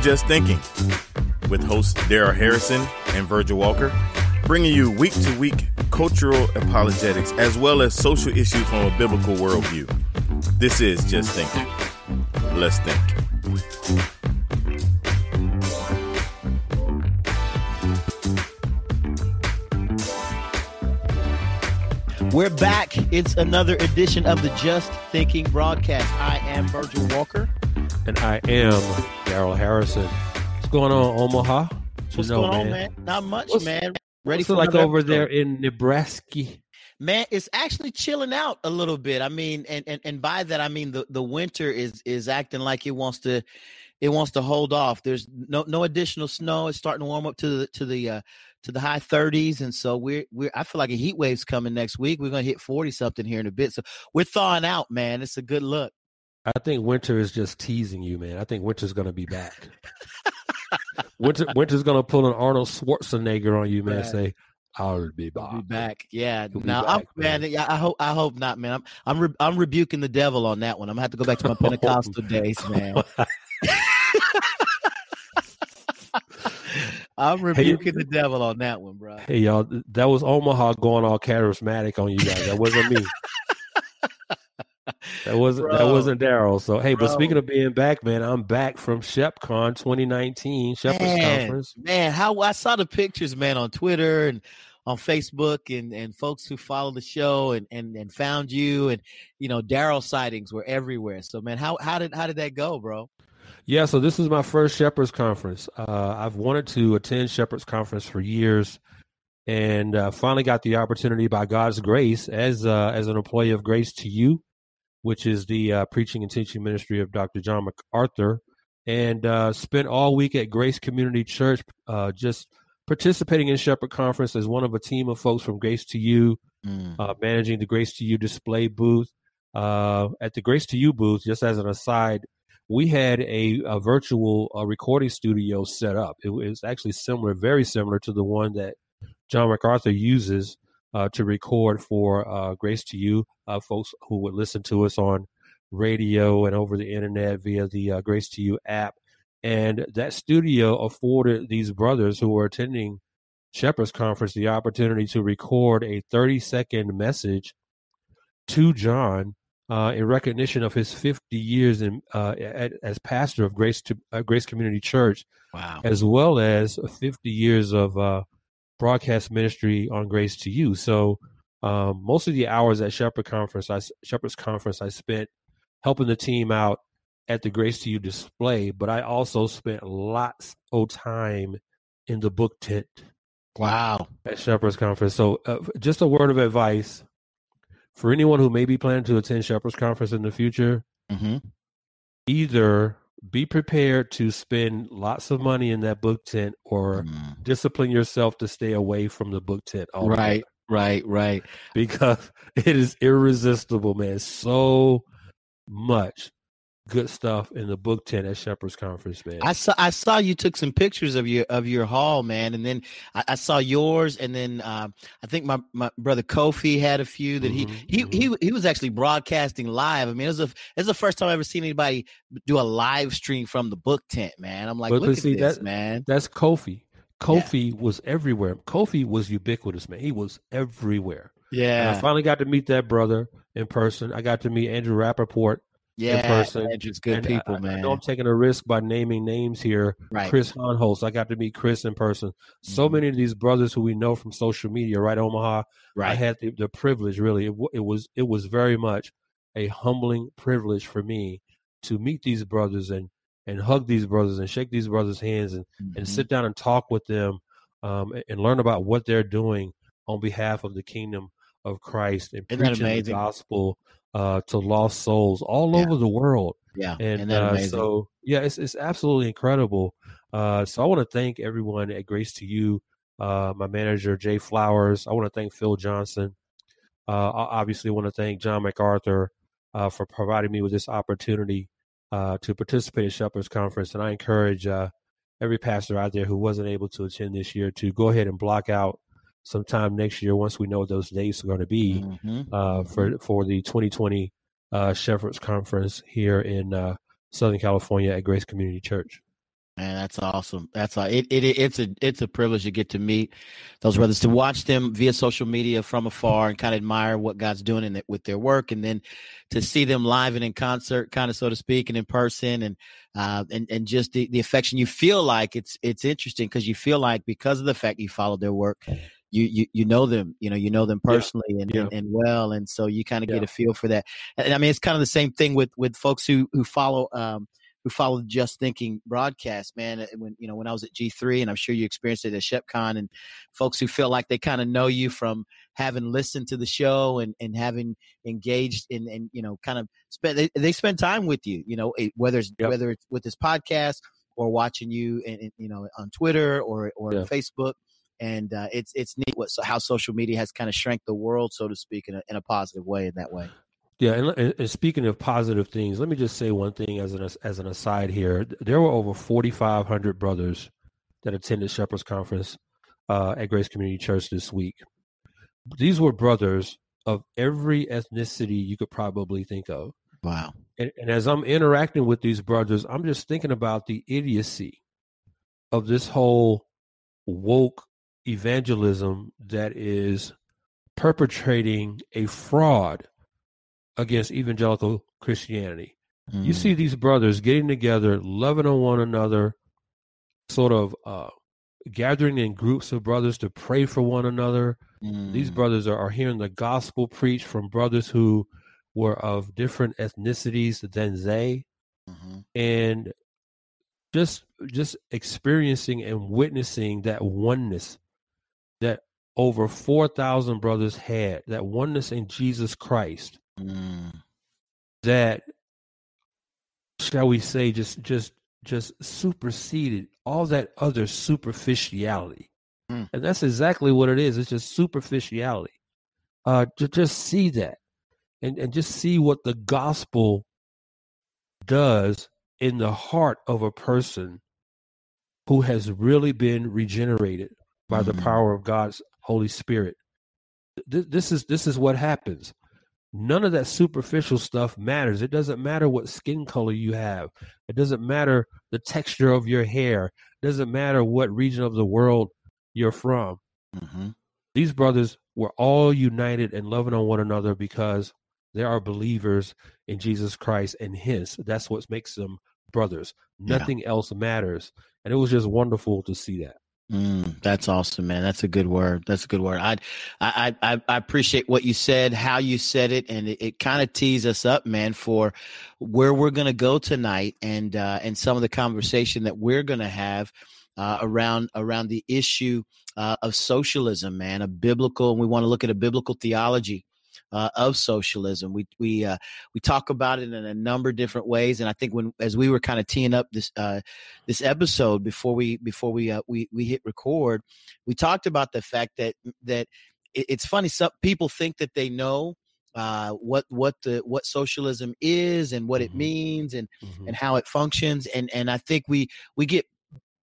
to Just Thinking with hosts Daryl Harrison and Virgil Walker, bringing you week to week cultural apologetics as well as social issues from a biblical worldview. This is Just Thinking. Let's think. We're back. It's another edition of the Just Thinking broadcast. I am Virgil Walker. And I am Daryl Harrison. What's going on, Omaha? What What's know, going man? on, man? Not much, what's, man. Ready for like over episode? there in Nebraska? Man, it's actually chilling out a little bit. I mean, and, and and by that I mean the, the winter is is acting like it wants to it wants to hold off. There's no no additional snow. It's starting to warm up to the to the uh, to the high 30s, and so we're we're. I feel like a heat wave's coming next week. We're gonna hit 40 something here in a bit. So we're thawing out, man. It's a good look. I think winter is just teasing you, man. I think winter's gonna be back. winter winter's gonna pull an Arnold Schwarzenegger on you, man. Right. Say. I'll be back. Be back. Yeah. now, back, I'm, man. man. I hope. I hope not, man. I'm. I'm. Re- I'm rebuking the devil on that one. I'm gonna have to go back to my oh, Pentecostal days, man. I'm rebuking hey, the devil on that one, bro. Hey y'all, that was Omaha going all charismatic on you guys. That wasn't me. That wasn't bro, that wasn't Daryl. So hey, bro. but speaking of being back, man, I'm back from ShepCon 2019 Shepherds man, Conference. Man, how I saw the pictures, man, on Twitter and on Facebook and and folks who follow the show and and and found you and you know Daryl sightings were everywhere. So man, how how did how did that go, bro? Yeah, so this is my first Shepherds Conference. Uh, I've wanted to attend Shepherds Conference for years, and uh, finally got the opportunity by God's grace as uh, as an employee of Grace to You, which is the uh, preaching and teaching ministry of Dr. John MacArthur, and uh, spent all week at Grace Community Church, uh, just participating in Shepherd Conference as one of a team of folks from Grace to You, mm. managing the Grace to You display booth. at the Grace to You booth, just as an aside we had a, a virtual uh, recording studio set up. It was actually similar, very similar to the one that John MacArthur uses uh, to record for uh, Grace to You, uh, folks who would listen to us on radio and over the internet via the uh, Grace to You app. And that studio afforded these brothers who were attending Shepherd's Conference the opportunity to record a 30 second message to John uh, in recognition of his 50 years in, uh, at, as pastor of Grace to uh, Grace Community Church, wow. as well as 50 years of uh, broadcast ministry on Grace to You. So um, most of the hours at Shepherd Conference, I, Shepherd's Conference, I spent helping the team out at the Grace to You display, but I also spent lots of time in the book tent. Wow. At Shepherd's Conference. So uh, just a word of advice for anyone who may be planning to attend Shepherds Conference in the future, mm-hmm. either be prepared to spend lots of money in that book tent or mm. discipline yourself to stay away from the book tent. Altogether. Right, right, right. Because it is irresistible, man. So much good stuff in the book tent at Shepherd's Conference, man. I saw I saw you took some pictures of your of your hall, man, and then I, I saw yours, and then uh, I think my, my brother Kofi had a few that mm-hmm, he he mm-hmm. he he was actually broadcasting live. I mean, it was a it's the first time I ever seen anybody do a live stream from the book tent, man. I'm like, but, look but at see, this, that, man. That's Kofi. Kofi yeah. was everywhere. Kofi was ubiquitous, man. He was everywhere. Yeah. And I finally got to meet that brother in person. I got to meet Andrew Rappaport yeah, in person. Andrew's good and people, I, man. I know I'm taking a risk by naming names here. Right. Chris Hohnholz. I got to meet Chris in person. So mm-hmm. many of these brothers who we know from social media, right? Omaha. Right. I had the, the privilege, really. It, it was it was very much a humbling privilege for me to meet these brothers and and hug these brothers and shake these brothers' hands and mm-hmm. and sit down and talk with them um, and learn about what they're doing on behalf of the kingdom of Christ and Isn't preaching the gospel uh, to lost souls all yeah. over the world. Yeah, and uh, so yeah, it's it's absolutely incredible. Uh, so I want to thank everyone at Grace to You, uh, my manager Jay Flowers. I want to thank Phil Johnson. Uh, I obviously want to thank John MacArthur uh, for providing me with this opportunity uh, to participate in Shepherds Conference, and I encourage uh, every pastor out there who wasn't able to attend this year to go ahead and block out sometime next year once we know what those dates are going to be mm-hmm. uh, for for the 2020 uh, Shepherds Conference here in uh, Southern California at Grace Community Church. Man, that's awesome. That's. It, it it's a it's a privilege to get to meet those brothers, to watch them via social media from afar, and kind of admire what God's doing in it with their work, and then to see them live and in concert, kind of so to speak, and in person, and uh, and and just the, the affection you feel like it's it's interesting because you feel like because of the fact you followed their work, you you you know them, you know you know them personally yeah. And, yeah. and, and well, and so you kind of yeah. get a feel for that. And I mean, it's kind of the same thing with with folks who who follow. Um, who follow Just Thinking broadcast, man. Uh, when you know when I was at G3, and I'm sure you experienced it at ShepCon, and folks who feel like they kind of know you from having listened to the show and, and having engaged in and you know kind of spend they, they spend time with you, you know whether it's yep. whether it's with this podcast or watching you and you know on Twitter or or yeah. Facebook. And uh, it's it's neat what so how social media has kind of shrank the world, so to speak, in a, in a positive way. In that way. Yeah, and, and, speaking of positive things, let me just say one thing as an as an aside here. There were over forty five hundred brothers that attended Shepherds Conference uh, at Grace Community Church this week. These were brothers of every ethnicity you could probably think of. Wow! And, and as I'm interacting with these brothers, I'm just thinking about the idiocy of this whole woke evangelism that is perpetrating a fraud against evangelical Christianity. Mm. You see these brothers getting together, loving on one another, sort of uh, gathering in groups of brothers to pray for one another. Mm. These brothers are, are hearing the gospel preached from brothers who were of different ethnicities than they, mm-hmm. and just just experiencing and witnessing that oneness that over 4,000 brothers had, that oneness in Jesus Christ mm. that shall we say just just just superseded all that other superficiality mm. and that's exactly what it is it's just superficiality uh to just see that and and just see what the gospel does in the heart of a person who has really been regenerated by the power of God's Holy Spirit. this is this is what happens none of that superficial stuff matters. It doesn't matter what skin color you have. It doesn't matter the texture of your hair. It doesn't matter what region of the world you're from. Mm-hmm. These brothers were all united and loving on one another because they are believers in Jesus Christ and His. That's what makes them brothers. Nothing yeah. else matters. And it was just wonderful to see that. Mm, that's awesome, man. That's a good word. That's a good word. I, I, I, I appreciate what you said, how you said it, and it, it kind of tees us up, man, for where we're to go tonight, and uh, and some of the conversation that we're to have uh, around around the issue uh, of socialism, man, a biblical. And we want to look at a biblical theology uh, of socialism. We we uh, we talk about it in a number of different ways, and I think when as we were kind of teeing up this uh, this episode before we before we uh, we we hit record, we talked about the fact that that it, it's funny. Some people think that they know uh, what what the what socialism is and what it mm-hmm. means and mm-hmm. and how it functions, and and I think we we get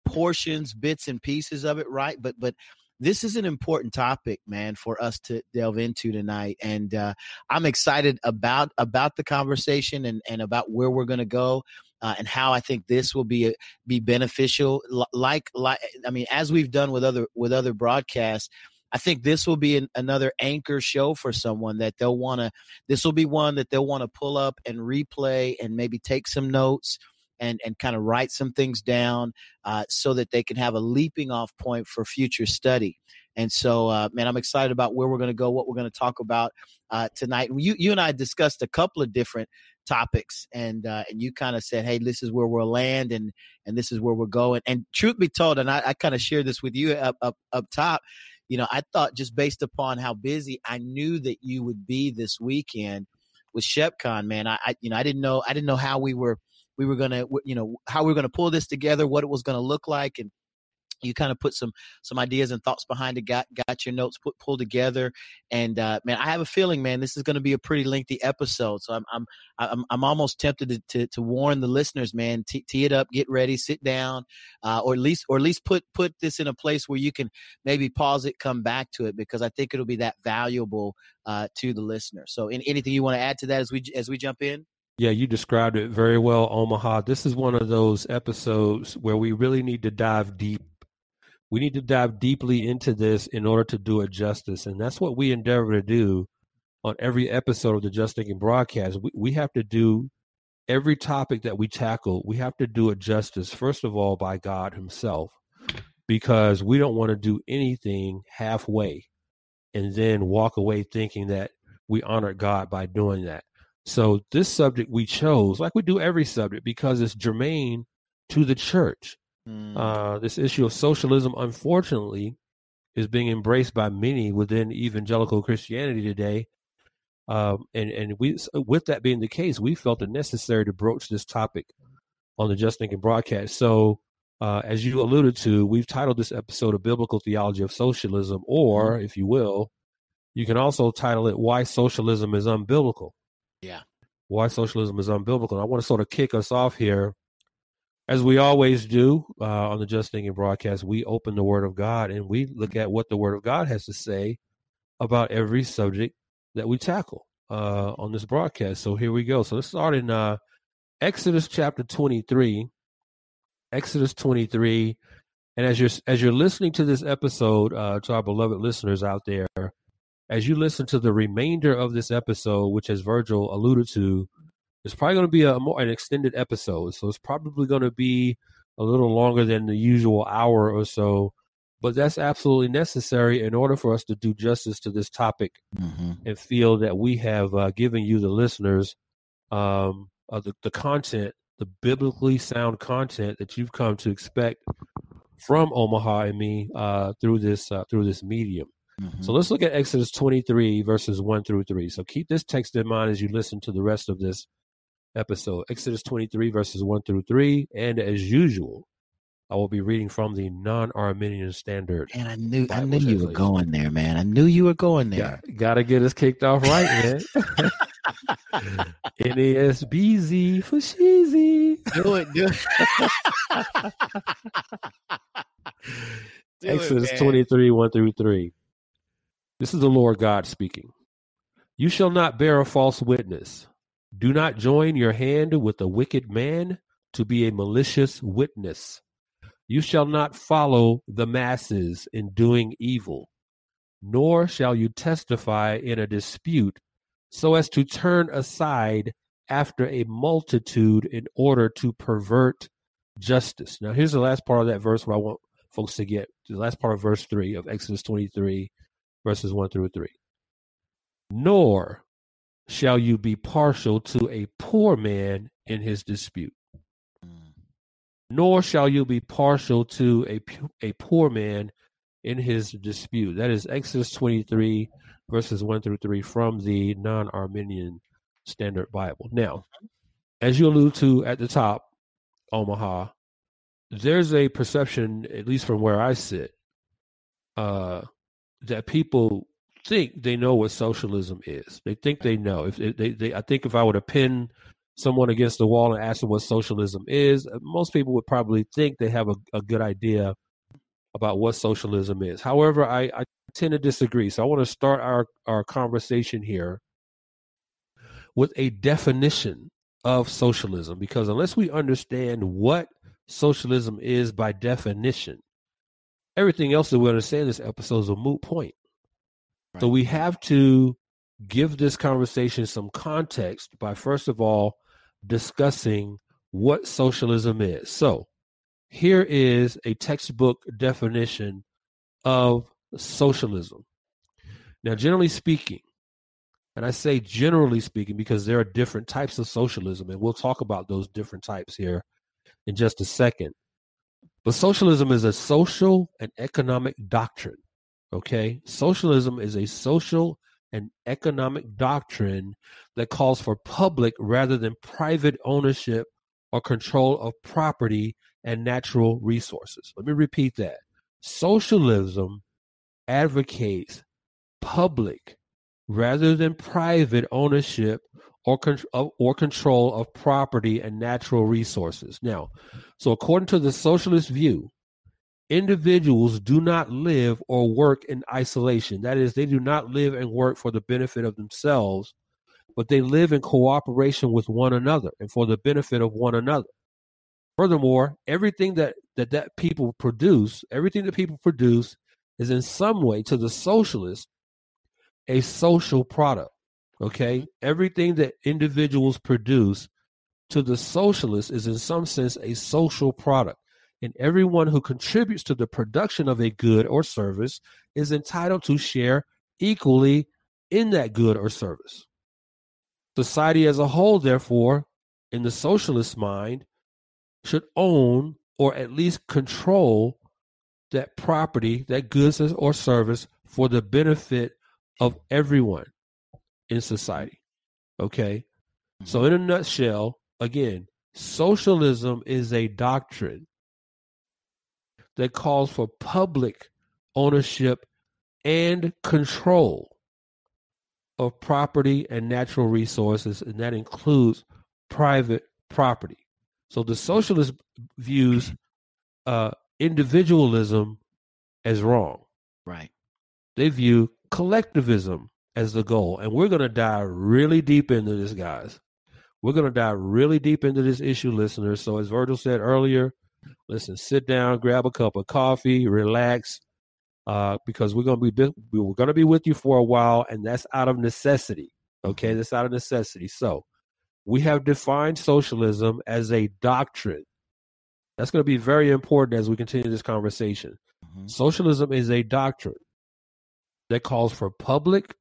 portions, bits and pieces of it right, but but this is an important topic, man, for us to delve into tonight. And uh, I'm excited about about the conversation and, and about where we're going to go. Uh, and how I think this will be be beneficial. Like like I mean, as we've done with other with other broadcasts, I think this will be an, another anchor show for someone that they'll want to. This will be one that they'll want to pull up and replay and maybe take some notes and and kind of write some things down uh, so that they can have a leaping off point for future study. And so, uh, man, I'm excited about where we're going to go, what we're going to talk about uh, tonight. You you and I discussed a couple of different topics, and uh, and you kind of said, hey, this is where we'll land, and and this is where we're going. And truth be told, and I, I kind of shared this with you up up up top. You know, I thought just based upon how busy I knew that you would be this weekend with ShepCon, man. I, I you know I didn't know I didn't know how we were we were going to, you know, how we were going to pull this together, what it was going to look like. And you kind of put some some ideas and thoughts behind it got got your notes put pulled together and uh, man i have a feeling man this is going to be a pretty lengthy episode so i'm i'm i'm, I'm almost tempted to, to, to warn the listeners man tee, tee it up get ready sit down uh, or at least or at least put put this in a place where you can maybe pause it come back to it because i think it'll be that valuable uh, to the listener so in, anything you want to add to that as we as we jump in Yeah, you described it very well, Omaha. This is one of those episodes where we really need to dive deep. We need to dive deeply into this in order to do it justice. And that's what we endeavor to do on every episode of the Just Thinking broadcast. We, we have to do every topic that we tackle, we have to do it justice, first of all, by God Himself, because we don't want to do anything halfway and then walk away thinking that we honor God by doing that. So, this subject we chose, like we do every subject, because it's germane to the church. Mm. Uh, this issue of socialism, unfortunately, is being embraced by many within evangelical Christianity today um, and and we, with that being the case, we felt it necessary to broach this topic on the Just Thinking broadcast. So, uh, as you alluded to, we've titled this episode "A Biblical Theology of Socialism," or, mm-hmm. if you will, you can also title it "Why Socialism is Unbiblical." Yeah, why socialism is unbiblical. And I want to sort of kick us off here, as we always do uh, on the Just Thinking broadcast. We open the Word of God and we look at what the Word of God has to say about every subject that we tackle uh, on this broadcast. So here we go. So let's start in uh, Exodus chapter 23. Exodus 23. And as you're as you're listening to this episode, uh, to our beloved listeners out there, as you listen to the remainder of this episode, which as Virgil alluded to, it's probably going to be a more an extended episode. So it's probably going to be a little longer than the usual hour or so but that's absolutely necessary in order for us to do justice to this topic mm-hmm. and feel that we have uh, given you, the listeners, um, uh, the, the content, the biblically sound content that you've come to expect from Omaha and me uh, through this uh, through this medium. Mm-hmm. So let's look at Exodus 23 verses 1 through 3. So keep this text in mind as you listen to the rest of this episode. Exodus 23 verses 1 through 3 and as usual, I will be reading from the non-Arminian Standard. And I knew, Bible I knew you were going there, man. I knew you were going there. Gotta get us kicked off right, man. NASBZ for cheesy. Do it, do it. do Exodus it, 23, 1 through 3. This is the Lord God speaking. You shall not bear a false witness. Do not join your hand with a wicked man to be a malicious witness. You shall not follow the masses in doing evil, nor shall you testify in a dispute so as to turn aside after a multitude in order to pervert justice. Now, here's the last part of that verse where I want folks to get the last part of verse 3 of Exodus 23, verses 1 through 3. Nor shall you be partial to a poor man in his dispute nor shall you be partial to a, a poor man in his dispute. That is Exodus 23, verses 1 through 3 from the non Arminian Standard Bible. Now, as you allude to at the top, Omaha, there's a perception, at least from where I sit, uh, that people think they know what socialism is. They think they know. If they, they, I think if I were to pin someone against the wall and ask them what socialism is, uh, most people would probably think they have a, a good idea about what socialism is. However, I, I tend to disagree. So I want to start our, our conversation here with a definition of socialism because unless we understand what socialism is by definition, everything else that we're going to say in this episode is a moot point. Right. So we have to give this conversation some context by first of all discussing what socialism is. So, here is a textbook definition of socialism. Now, generally speaking, and I say generally speaking because there are different types of socialism, and we'll talk about those different types here in just a second. But socialism is a social and economic doctrine. Okay? Socialism is a social and economic doctrine that calls for public rather than private ownership or control of property and natural resources. Let me repeat that. Socialism advocates public rather than private ownership or, or control of property and natural resources. Now, so according to the socialist view, individuals do not live or work in isolation. That is, they do not live and work for the benefit of themselves, but they live in cooperation with one another and for the benefit of one another. Furthermore, everything that, that that people produce, everything that people produce is in some way to the socialist a social product. Okay? Everything that individuals produce to the socialist is in some sense a social product. And everyone who contributes to the production of a good or service is entitled to share equally in that good or service. Society as a whole, therefore, in the socialist mind, should own or at least control that property, that goods or service for the benefit of everyone in society. Okay. So, mm-hmm. in a nutshell, again, socialism is a doctrine that calls for public ownership and control of property and natural resources, and that includes private property. So the socialist views uh, individualism as wrong. Right. They view collectivism as the goal. And we're going to dive really deep into this, guys. We're going to dive really deep into this issue, listeners. So, as Virgil said earlier, listen, sit down, grab a cup of coffee, relax, uh, because we're going to be we're going to be with you for a while, and that's out of necessity. Okay, that's out of necessity. So, we have defined socialism as a doctrine. That's going to be very important as we continue this conversation. Mm-hmm. Socialism is a doctrine that calls for public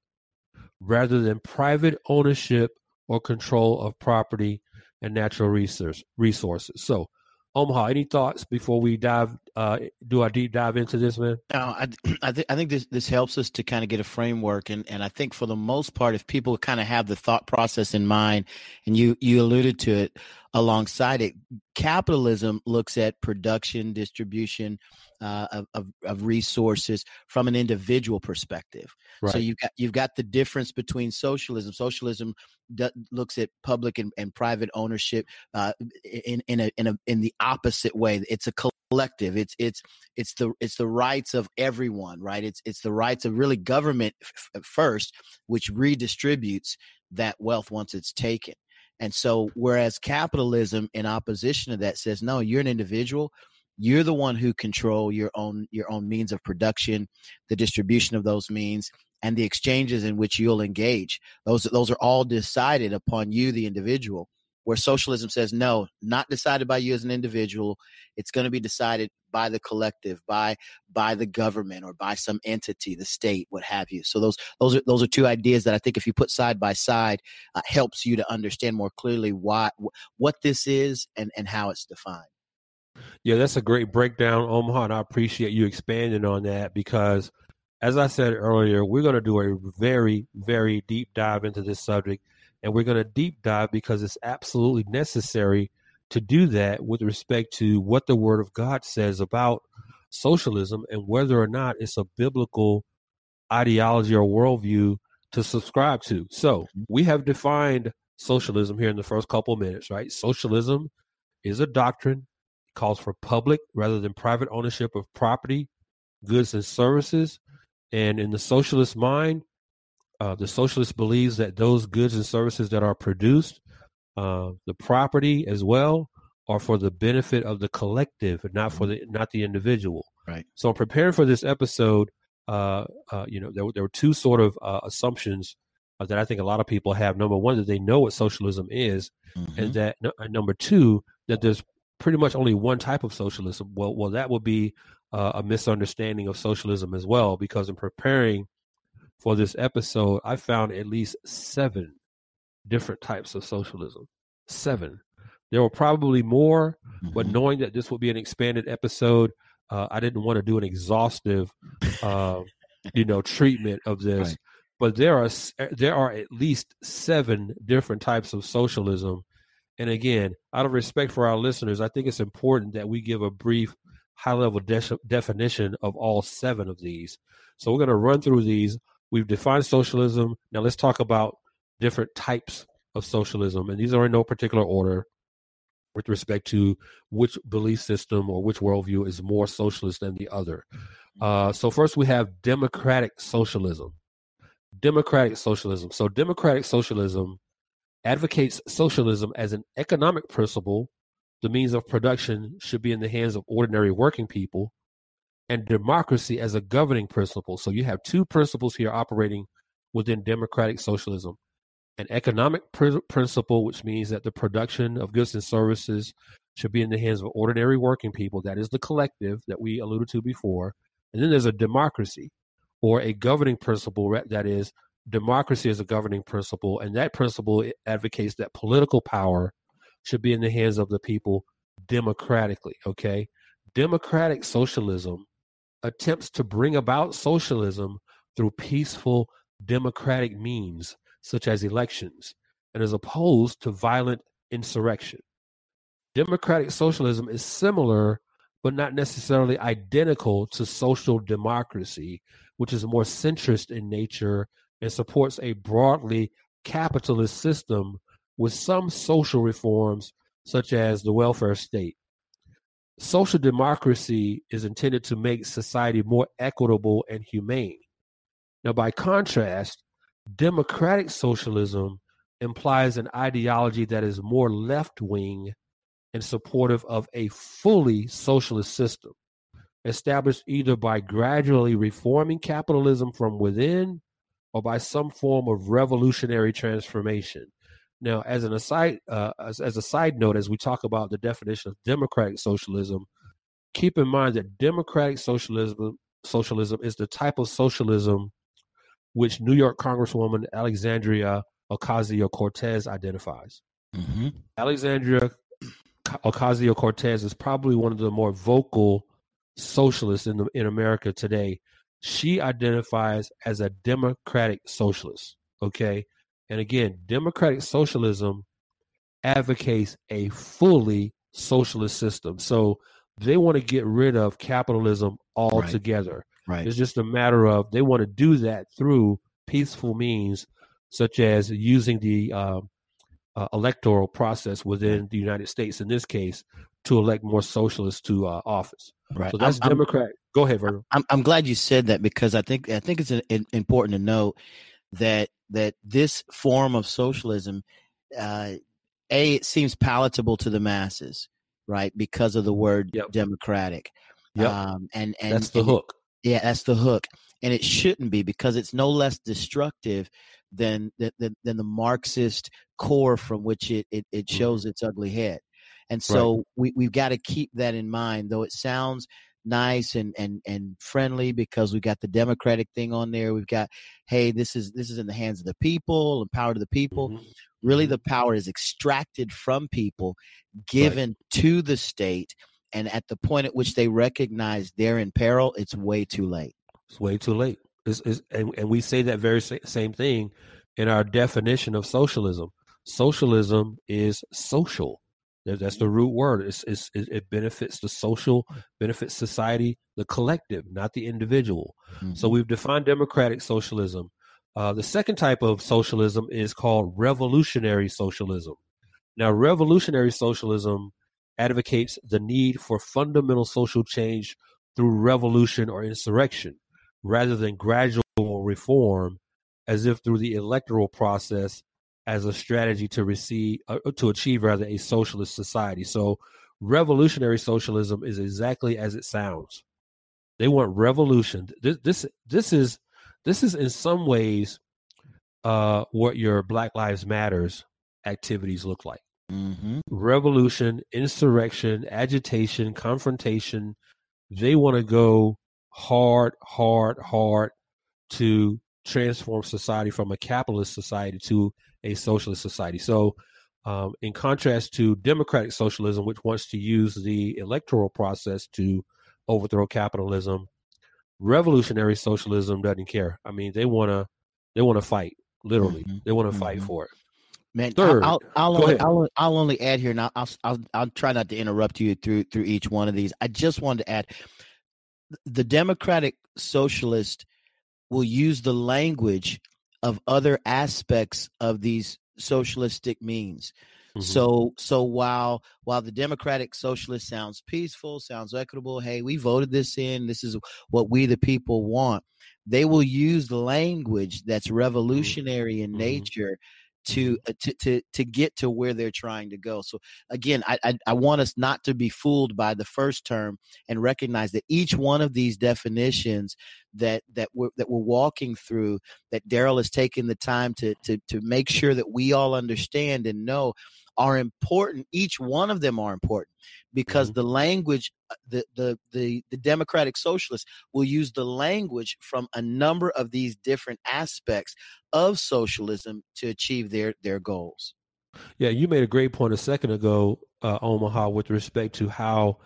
rather than private ownership or control of property and natural resource, resources. So, Omaha, any thoughts before we dive uh, do a deep dive into this, man? No, I I, th- I think this this helps us to kind of get a framework, and and I think for the most part, if people kind of have the thought process in mind, and you you alluded to it alongside it, capitalism looks at production, distribution, uh, of, of, of, resources from an individual perspective. Right. So you've got you've got the difference between socialism. Socialism d- looks at public and, and private ownership uh, in in a, in a in the opposite way. It's a collective. It's it's it's the it's the rights of everyone, right? It's it's the rights of really government f- first, which redistributes that wealth once it's taken. And so, whereas capitalism, in opposition to that, says no, you're an individual you're the one who control your own your own means of production the distribution of those means and the exchanges in which you'll engage those those are all decided upon you the individual where socialism says no not decided by you as an individual. It's going to be decided by the collective by by the government or by some entity the state what have you. So those those are those are two ideas that i think if you put side by side uh, helps you to understand more clearly why what this is and and how it's defined. Yeah, that's a great breakdown, Omaha, and I appreciate you expanding on that because, as I said earlier, we're going to do a very, very deep dive into this subject, and we're going to deep dive because it's absolutely necessary to do that with respect to what the Word of God says about socialism and whether or not it's a biblical ideology or worldview to subscribe to. So we have defined socialism here in the first couple minutes, right? Socialism is a doctrine calls for public rather than private ownership of property, goods, and services. And in the socialist mind, uh, the socialist believes that those goods and services that are produced, uh, the property as well, are for the benefit of the collective not for the not the individual. Right. So, in preparing for this episode, uh, uh you know, there, there were two sort of uh, assumptions uh, that I think a lot of people have. Number one, that they know what socialism is, mm-hmm. and that number two, that there's pretty much only one type of socialism. Well, well, that would be uh, a misunderstanding of socialism as well, because in preparing for this episode, I found at least seven different types of socialism. Seven. There were probably more, mm-hmm. but knowing that this would be an expanded episode, uh, I didn't want to do an exhaustive, uh, you know, treatment of this. Right. But there are there are at least seven different types of socialism and again, out of respect for our listeners, I think it's important that we give a brief, high level de- definition of all seven of these. So we're going to run through these. We've defined socialism. Now let's talk about different types of socialism. And these are in no particular order with respect to which belief system or which worldview is more socialist than the other. Uh, so, first we have democratic socialism. Democratic socialism. So, democratic socialism advocates socialism as an economic principle. The means of production should be in the hands of ordinary working people, and democracy as a governing principle. So you have two principles here operating within democratic socialism an economic pr- principle, which means that the production of goods and services should be in the hands of ordinary working people. That is the collective that we alluded to before. And then there's a democracy or a governing principle that is democracy as a governing principle. And that principle advocates that political power should be in the hands of the people democratically. Okay. Democratic socialism attempts to bring about socialism through peaceful democratic means, such as elections, and is opposed to violent insurrection. Democratic socialism is similar, but not necessarily identical to social democracy, which is more centrist in nature and supports a broadly capitalist system with some social reforms, such as the welfare state. Social democracy is intended to make society more equitable and humane. Now, by contrast, democratic socialism implies an ideology that is more left wing and supportive of a fully socialist system, established either by gradually reforming capitalism from within or by some form of revolutionary transformation. Now, as an aside, uh, as, as a side note, as we talk about the definition of democratic socialism, keep in mind that democratic socialism socialism is the type of socialism which New York Congresswoman Alexandria Ocasio Cortez identifies. Mm-hmm. Alexandria Ocasio Cortez is probably one of the more vocal socialists in the, in America today. She identifies as a democratic socialist. Okay, and again, democratic socialism advocates a fully socialist system. So they want to get rid of capitalism altogether. Right. right. It's just a matter of they want to do that through peaceful means, such as using the uh, uh, electoral process within the United States, in this case, to elect more socialists to uh, office. Right. So that's I'm, Democrat. I'm, Go ahead, Virgil. I'm, I'm glad you said that because I think I think it's an, important to note that that this form of socialism, uh, a it seems palatable to the masses, right? Because of the word yep. democratic. Yeah, um, and and that's the and, hook. Yeah, that's the hook, and it shouldn't be because it's no less destructive than than, than the Marxist core from which it it, it mm-hmm. shows its ugly head. And so right. we, we've got to keep that in mind, though it sounds nice and and and friendly because we got the democratic thing on there we've got hey this is this is in the hands of the people and power to the people mm-hmm. really mm-hmm. the power is extracted from people given right. to the state and at the point at which they recognize they're in peril it's way too late it's way too late it's, it's, and, and we say that very same thing in our definition of socialism socialism is social that's the root word. It's, it's, it benefits the social, benefits society, the collective, not the individual. Mm-hmm. So we've defined democratic socialism. Uh, the second type of socialism is called revolutionary socialism. Now, revolutionary socialism advocates the need for fundamental social change through revolution or insurrection rather than gradual reform, as if through the electoral process as a strategy to receive uh, to achieve rather a socialist society. So revolutionary socialism is exactly as it sounds. They want revolution. This this this is this is in some ways uh, what your Black Lives Matters activities look like. Mm-hmm. Revolution, insurrection, agitation, confrontation. They want to go hard, hard, hard to transform society from a capitalist society to a socialist society. So, um, in contrast to democratic socialism, which wants to use the electoral process to overthrow capitalism, revolutionary socialism doesn't care. I mean, they want to they want to fight. Literally, mm-hmm. they want to mm-hmm. fight for it. Man, Third, I'll, I'll, only, I'll, I'll, only add here now. I'll, I'll I'll try not to interrupt you through through each one of these. I just wanted to add the democratic socialist will use the language of other aspects of these socialistic means. Mm-hmm. So so while while the democratic socialist sounds peaceful, sounds equitable, hey, we voted this in, this is what we the people want. They will use language that's mm-hmm. revolutionary in mm-hmm. nature to uh, to to to get to where they're trying to go. So again, I, I I want us not to be fooled by the first term and recognize that each one of these definitions that that we're that we're walking through, that Daryl has taken the time to to to make sure that we all understand and know are important. Each one of them are important because mm-hmm. the language, uh, the, the the the democratic socialists will use the language from a number of these different aspects of socialism to achieve their their goals. Yeah, you made a great point a second ago, uh, Omaha, with respect to how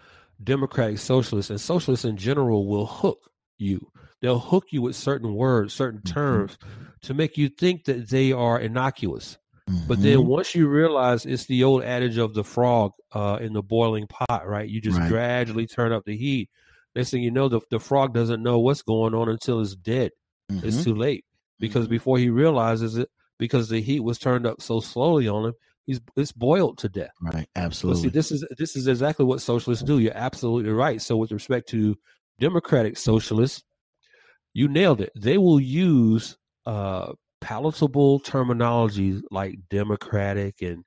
democratic socialists and socialists in general will hook you. They'll hook you with certain words, certain mm-hmm. terms, to make you think that they are innocuous Mm-hmm. But then once you realize it's the old adage of the frog uh, in the boiling pot, right? You just right. gradually turn up the heat. Next thing you know, the, the frog doesn't know what's going on until it's dead. Mm-hmm. It's too late because mm-hmm. before he realizes it, because the heat was turned up so slowly on him, he's it's boiled to death. Right. Absolutely. see, this is this is exactly what socialists do. You're absolutely right. So with respect to democratic socialists, you nailed it. They will use uh, palatable terminology like democratic and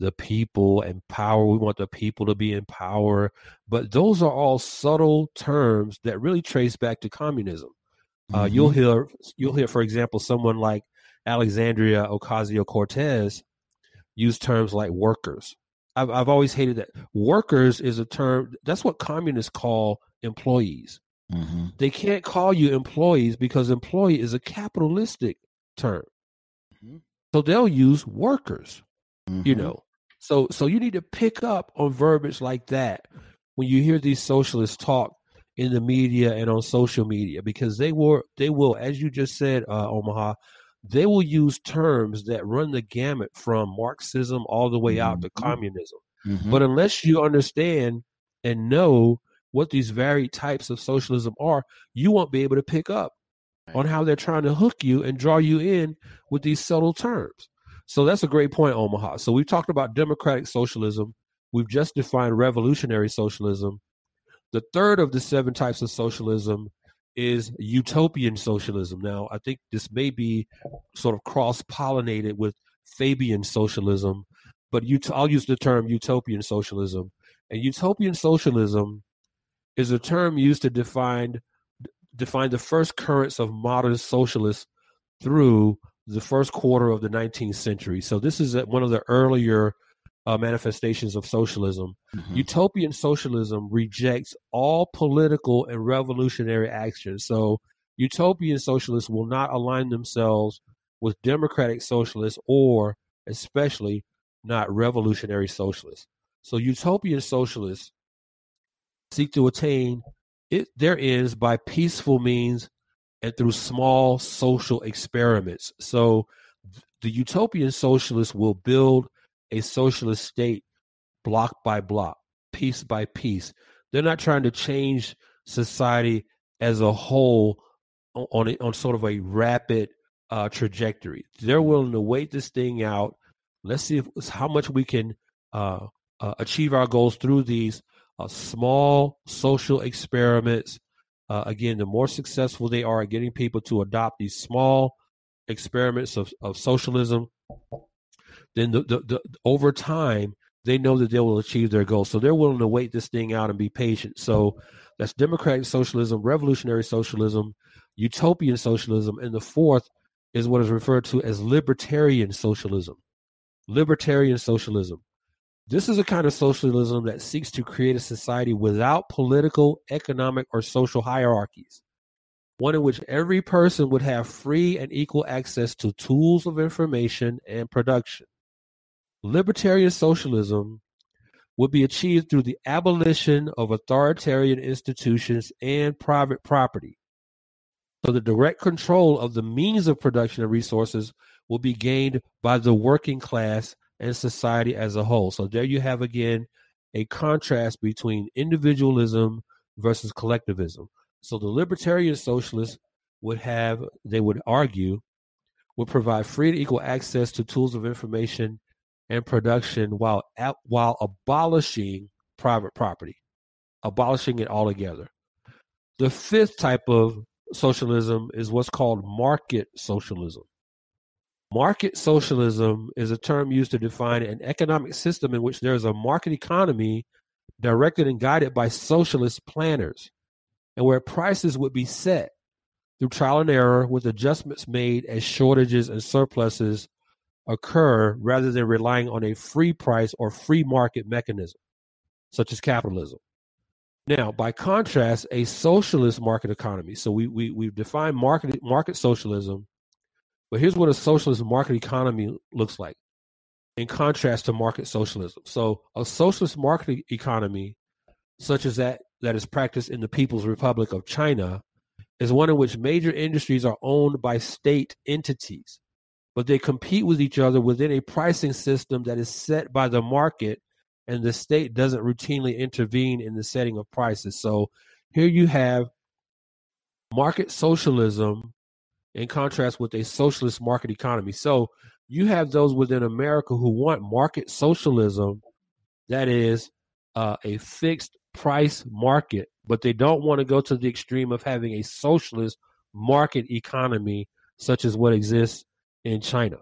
the people and power. We want the people to be in power. But those are all subtle terms that really trace back to communism. Mm-hmm. Uh, you'll hear, you'll hear, for example, someone like Alexandria Ocasio Cortez use terms like workers. I've, I've always hated that. Workers is a term, that's what communists call employees. Mm-hmm. They can't call you employees because employee is a capitalistic term. Mm-hmm. So they'll use workers, mm-hmm. you know. So so you need to pick up on verbiage like that when you hear these socialists talk in the media and on social media because they will they will as you just said uh, Omaha they will use terms that run the gamut from Marxism all the way out to mm-hmm. communism. Mm-hmm. But unless you understand and know what these varied types of socialism are, you won't be able to pick up on how they're trying to hook you and draw you in with these subtle terms. So that's a great point, Omaha. So we've talked about democratic socialism. We've just defined revolutionary socialism. The third of the seven types of socialism is utopian socialism. Now, I think this may be sort of cross pollinated with Fabian socialism, but ut- I'll use the term utopian socialism. And utopian socialism is a term used to define define the first currents of modern socialists through the first quarter of the 19th century. So this is one of the earlier uh, manifestations of socialism. Mm-hmm. Utopian socialism rejects all political and revolutionary action. So utopian socialists will not align themselves with democratic socialists or especially not revolutionary socialists. So utopian socialists seek to attain it there is by peaceful means and through small social experiments. So the utopian socialists will build a socialist state block by block, piece by piece. They're not trying to change society as a whole on a, on sort of a rapid uh, trajectory. They're willing to wait this thing out. Let's see if, how much we can uh, uh, achieve our goals through these uh, small social experiments. Uh, again, the more successful they are at getting people to adopt these small experiments of, of socialism, then the, the, the, over time, they know that they will achieve their goals. So they're willing to wait this thing out and be patient. So that's democratic socialism, revolutionary socialism, utopian socialism. And the fourth is what is referred to as libertarian socialism. Libertarian socialism. This is a kind of socialism that seeks to create a society without political, economic, or social hierarchies, one in which every person would have free and equal access to tools of information and production. Libertarian socialism would be achieved through the abolition of authoritarian institutions and private property. So the direct control of the means of production of resources will be gained by the working class and society as a whole. So there you have again a contrast between individualism versus collectivism. So the libertarian socialists would have, they would argue, would provide free and equal access to tools of information and production while while abolishing private property, abolishing it altogether. The fifth type of socialism is what's called market socialism. Market socialism is a term used to define an economic system in which there is a market economy directed and guided by socialist planners, and where prices would be set through trial and error with adjustments made as shortages and surpluses occur rather than relying on a free price or free market mechanism, such as capitalism. Now, by contrast, a socialist market economy. So we we we've defined market market socialism, but here's what a socialist market economy looks like in contrast to market socialism. So a socialist market economy, such as that that is practiced in the People's Republic of China, is one in which major industries are owned by state entities, but they compete with each other within a pricing system that is set by the market and the state doesn't routinely intervene in the setting of prices. So here you have market socialism in contrast with a socialist market economy. So you have those within America who want market socialism, that is uh, a fixed price market, but they don't want to go to the extreme of having a socialist market economy such as what exists in China.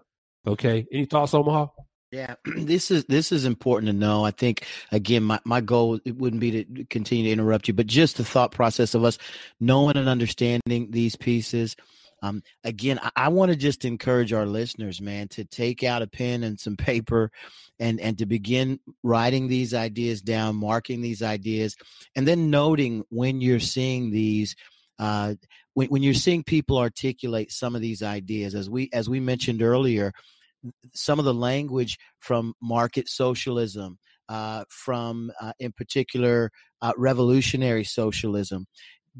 Okay, any thoughts, Omaha? Yeah, this is this is important to know. I think again, my, my goal it wouldn't be to continue to interrupt you, but just the thought process of us knowing and understanding these pieces. Um, again, I, I want to just encourage our listeners, man, to take out a pen and some paper, and and to begin writing these ideas down, marking these ideas, and then noting when you're seeing these. Uh, when, when you're seeing people articulate some of these ideas, as we as we mentioned earlier, some of the language from market socialism, uh, from uh, in particular uh, revolutionary socialism,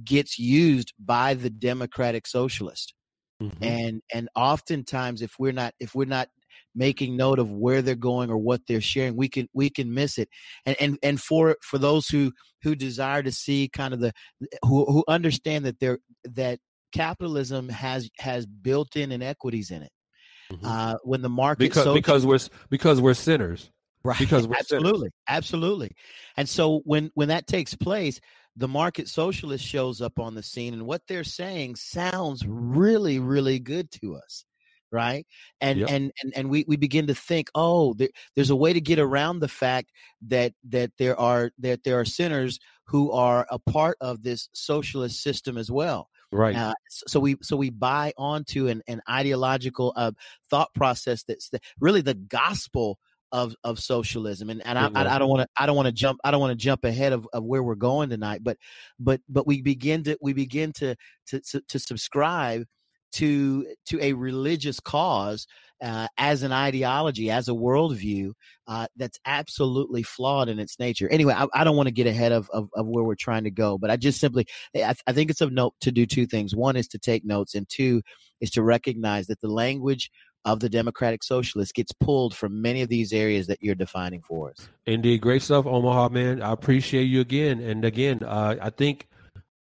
gets used by the democratic socialist. Mm-hmm. And and oftentimes, if we're not if we're not making note of where they're going or what they're sharing, we can we can miss it. And and and for for those who who desire to see kind of the who who understand that they're that capitalism has has built-in inequities in it mm-hmm. uh, when the market because, so because we're because we're sinners right because we're absolutely sinners. absolutely and so when when that takes place the market socialist shows up on the scene and what they're saying sounds really really good to us right? And yep. and, and and we we begin to think oh there, there's a way to get around the fact that that there are that there are sinners who are a part of this socialist system as well. Right. Uh, so we so we buy onto an, an ideological uh, thought process that's the, really the gospel of of socialism and and I, I, I don't want to I don't want to jump I don't want to jump ahead of, of where we're going tonight but but but we begin to we begin to to to, subscribe to to a religious cause uh, as an ideology, as a worldview uh, that's absolutely flawed in its nature. Anyway, I, I don't want to get ahead of, of, of, where we're trying to go, but I just simply I, I think it's of note to do two things. One is to take notes, and two is to recognize that the language of the democratic socialists gets pulled from many of these areas that you're defining for us. Indeed, great stuff, Omaha man. I appreciate you again, and again, uh, I think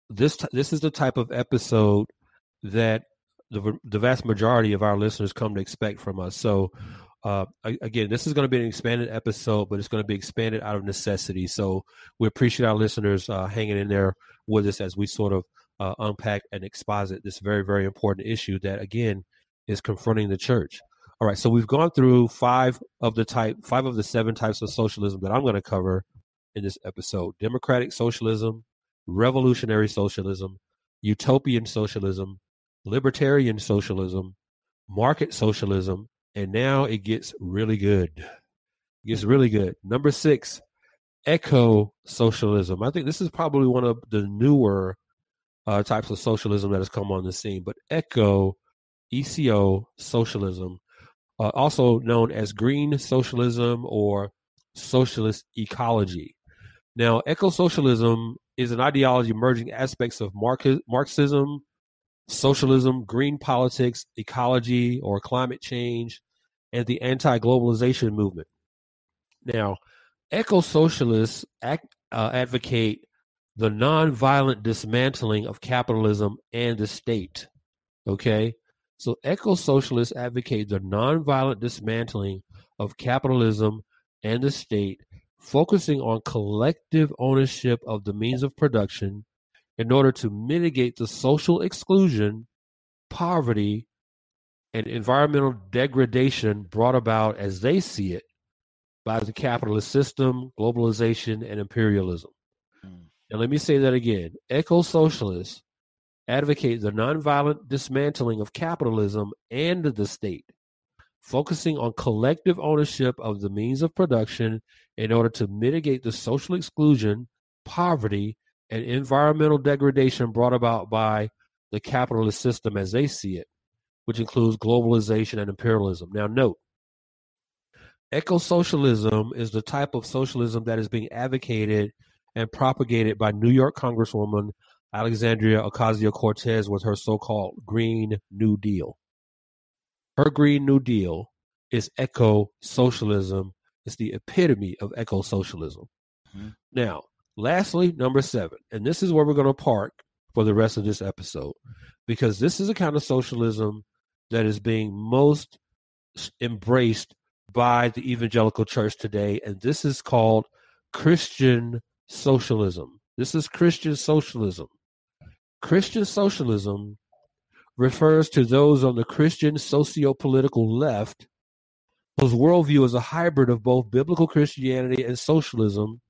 this t- this is the type of episode that the, the vast majority of our listeners come to expect from us. So, uh, again, this is going to be an expanded episode, but it's going to be expanded out of necessity. So, we appreciate our listeners uh, hanging in there with us as we sort of uh, unpack and exposit this very, very important issue that, again, is confronting the church. All right, so we've gone through five of the type, five of the seven types of socialism that I'm going to cover in this episode: democratic socialism, revolutionary socialism, utopian socialism, libertarian socialism, market socialism, and now it gets really good. It gets really good. Number six, eco socialism. I think this is probably one of the newer uh, types of socialism that has come on the scene, but eco, ECO socialism, uh, also known as green socialism or socialist ecology. Now, eco socialism is an ideology merging aspects of Marxism, socialism, green politics, ecology or climate change, and the anti globalization movement. Now, eco socialists uh, advocate the nonviolent dismantling of capitalism and the state. Okay? So, eco socialists advocate the nonviolent dismantling of capitalism and the state, focusing on collective ownership of the means of production in order to mitigate the social exclusion, poverty, and environmental degradation brought about as they see it by the capitalist system, globalization, and imperialism. Mm. Now, let me say that again. Eco socialists advocate the nonviolent dismantling of capitalism and the state, focusing on collective ownership of the means of production in order to mitigate the social exclusion, poverty, and environmental degradation brought about by the capitalist system as they see it, which includes globalization and imperialism. Now, note, eco socialism is the type of socialism that is being advocated and propagated by New York Congresswoman Alexandria Ocasio Cortez with her so called Green New Deal. Her Green New Deal is eco socialism, it's the epitome of eco socialism. Mm-hmm. Now, lastly, number seven, and this is where we're going to park for the rest of this episode, because this is a kind of socialism that is being most embraced by the evangelical church today, and this is called Christian socialism. This is Christian socialism. Christian socialism refers to those on the Christian socio political left whose worldview is a hybrid of both biblical Christianity and socialism,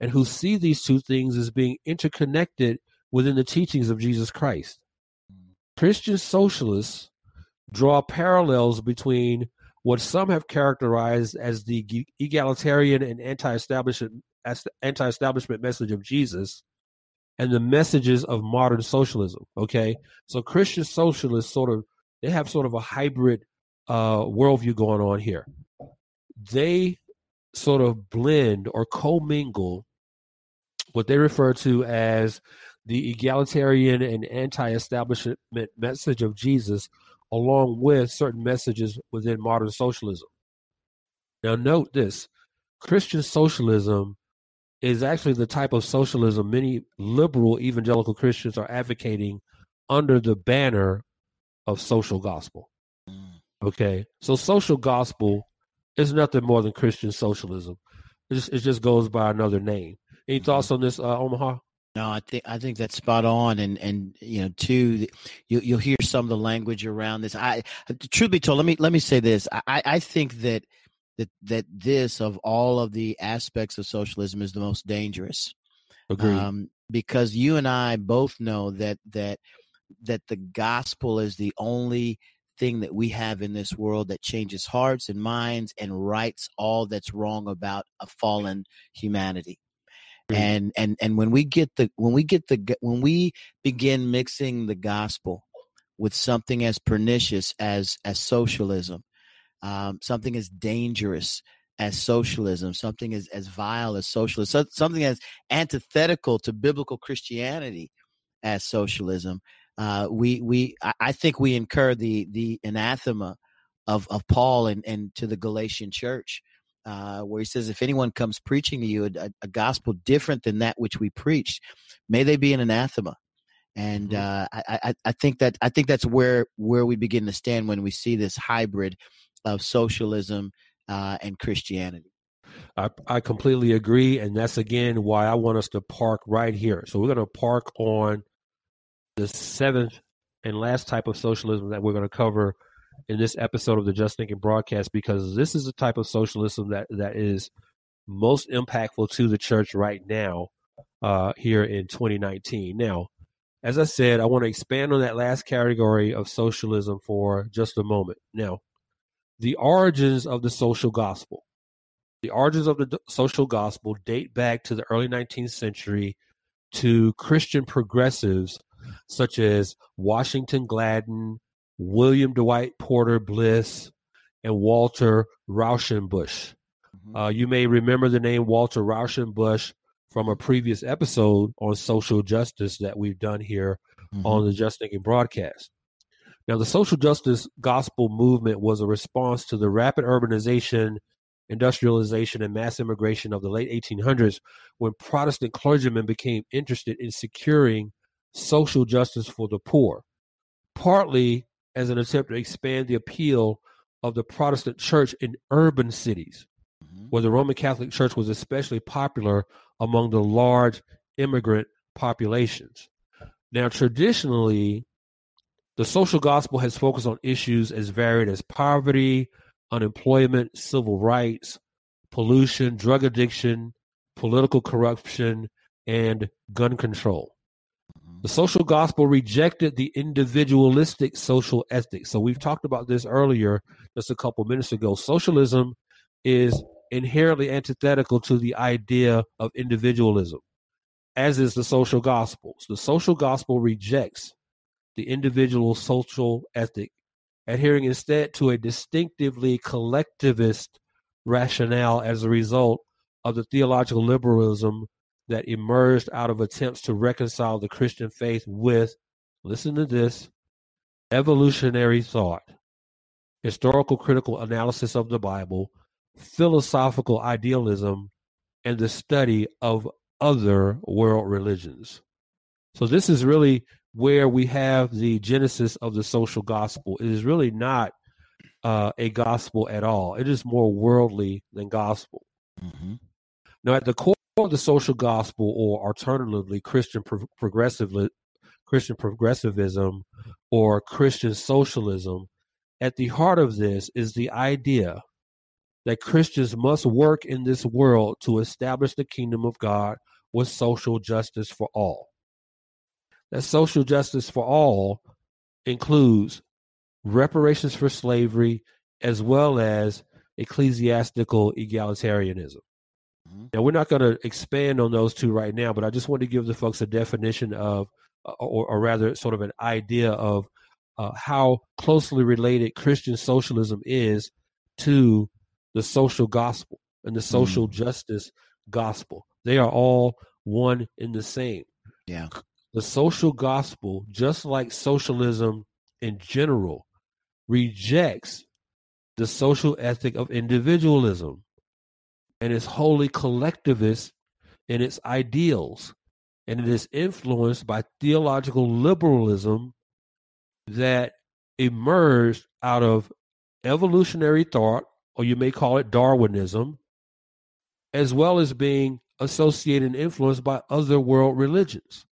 and who see these two things as being interconnected within the teachings of Jesus Christ. Christian socialists draw parallels between what some have characterized as the egalitarian and anti-establishment anti-establishment message of Jesus and the messages of modern socialism. Okay, so Christian socialists sort of they have sort of a hybrid uh, worldview going on here. They sort of blend or commingle what they refer to as the egalitarian and anti-establishment message of Jesus, along with certain messages within modern socialism. Now, note this: Christian socialism is actually the type of socialism many liberal evangelical Christians are advocating under the banner of social gospel. Mm. Okay, so social gospel is nothing more than Christian socialism. It just, it just goes by another name. Any mm-hmm. thoughts on this, uh, Omaha? No, I think I think that's spot on, and and you know, too, you you'll hear some of the language around this. I, truth be told, let me let me say this. I I think that that that this of all of the aspects of socialism is the most dangerous. Agreed. Um, because you and I both know that that that the gospel is the only thing that we have in this world that changes hearts and minds and rights all that's wrong about a fallen humanity. And and and when we get the when we get the when we begin mixing the gospel with something as pernicious as as socialism um, something as dangerous as socialism, something as, as vile as socialism, something as antithetical to biblical Christianity as socialism. Uh, we we I think we incur the the anathema of of Paul and and to the Galatian church, uh, where he says, if anyone comes preaching to you a, a, gospel different than that which we preached, may they be an anathema. And mm-hmm. uh, I, I I think that I think that's where where we begin to stand when we see this hybrid of socialism uh, and Christianity. I, I completely agree. And that's again why I want us to park right here. So we're going to park on the seventh and last type of socialism that we're going to cover in this episode of the Just Thinking broadcast because this is the type of socialism that, that is most impactful to the church right now uh, here in 2019. Now, as I said, I want to expand on that last category of socialism for just a moment. Now, the origins of the social gospel. The origins of the social gospel date back to the early 19th century to Christian progressives such as Washington Gladden, William Dwight Porter Bliss, and Walter Rauschenbusch. Mm-hmm. Uh, you may remember the name Walter Rauschenbusch from a previous episode on social justice that we've done here mm-hmm. on the Just Thinking broadcast. Now, the social justice gospel movement was a response to the rapid urbanization, industrialization, and mass immigration of the late 1800s when Protestant clergymen became interested in securing social justice for the poor, partly as an attempt to expand the appeal of the Protestant church in urban cities, mm-hmm. where the Roman Catholic Church was especially popular among the large immigrant populations. Now, traditionally, The social gospel has focused on issues as varied as poverty, unemployment, civil rights, pollution, drug addiction, political corruption, and gun control. Mm-hmm. The social gospel rejected the individualistic social ethic. So we've talked about this earlier, just a couple minutes ago. Socialism is inherently antithetical to the idea of individualism, as is the social gospel. The social gospel rejects the individual social ethic, adhering instead to a distinctively collectivist rationale as a result of the theological liberalism that emerged out of attempts to reconcile the Christian faith with, listen to this, evolutionary thought, historical critical analysis of the Bible, philosophical idealism, and the study of other world religions. So, this is really where we have the genesis of the social gospel. It is really not uh, a gospel at all, it is more worldly than gospel. Mm-hmm. Now, at the core of the social gospel, or alternatively, Christian pro- progressive, Christian progressivism, or Christian socialism, at the heart of this is the idea that Christians must work in this world to establish the kingdom of God with social justice for all. That social justice for all includes reparations for slavery as well as ecclesiastical egalitarianism. Mm-hmm. Now, we're not going to expand on those two right now, but I just want to give the folks a definition of, uh, or, or rather, sort of an idea of uh, how closely related Christian socialism is to the social gospel and the social mm. justice gospel. They are all one in the same. Yeah. The social gospel, just like socialism in general, rejects the social ethic of individualism and is wholly collectivist in its ideals. And it is influenced by theological liberalism that emerged out of evolutionary thought, or you may call it Darwinism, as well as being associated and influenced by other world religions.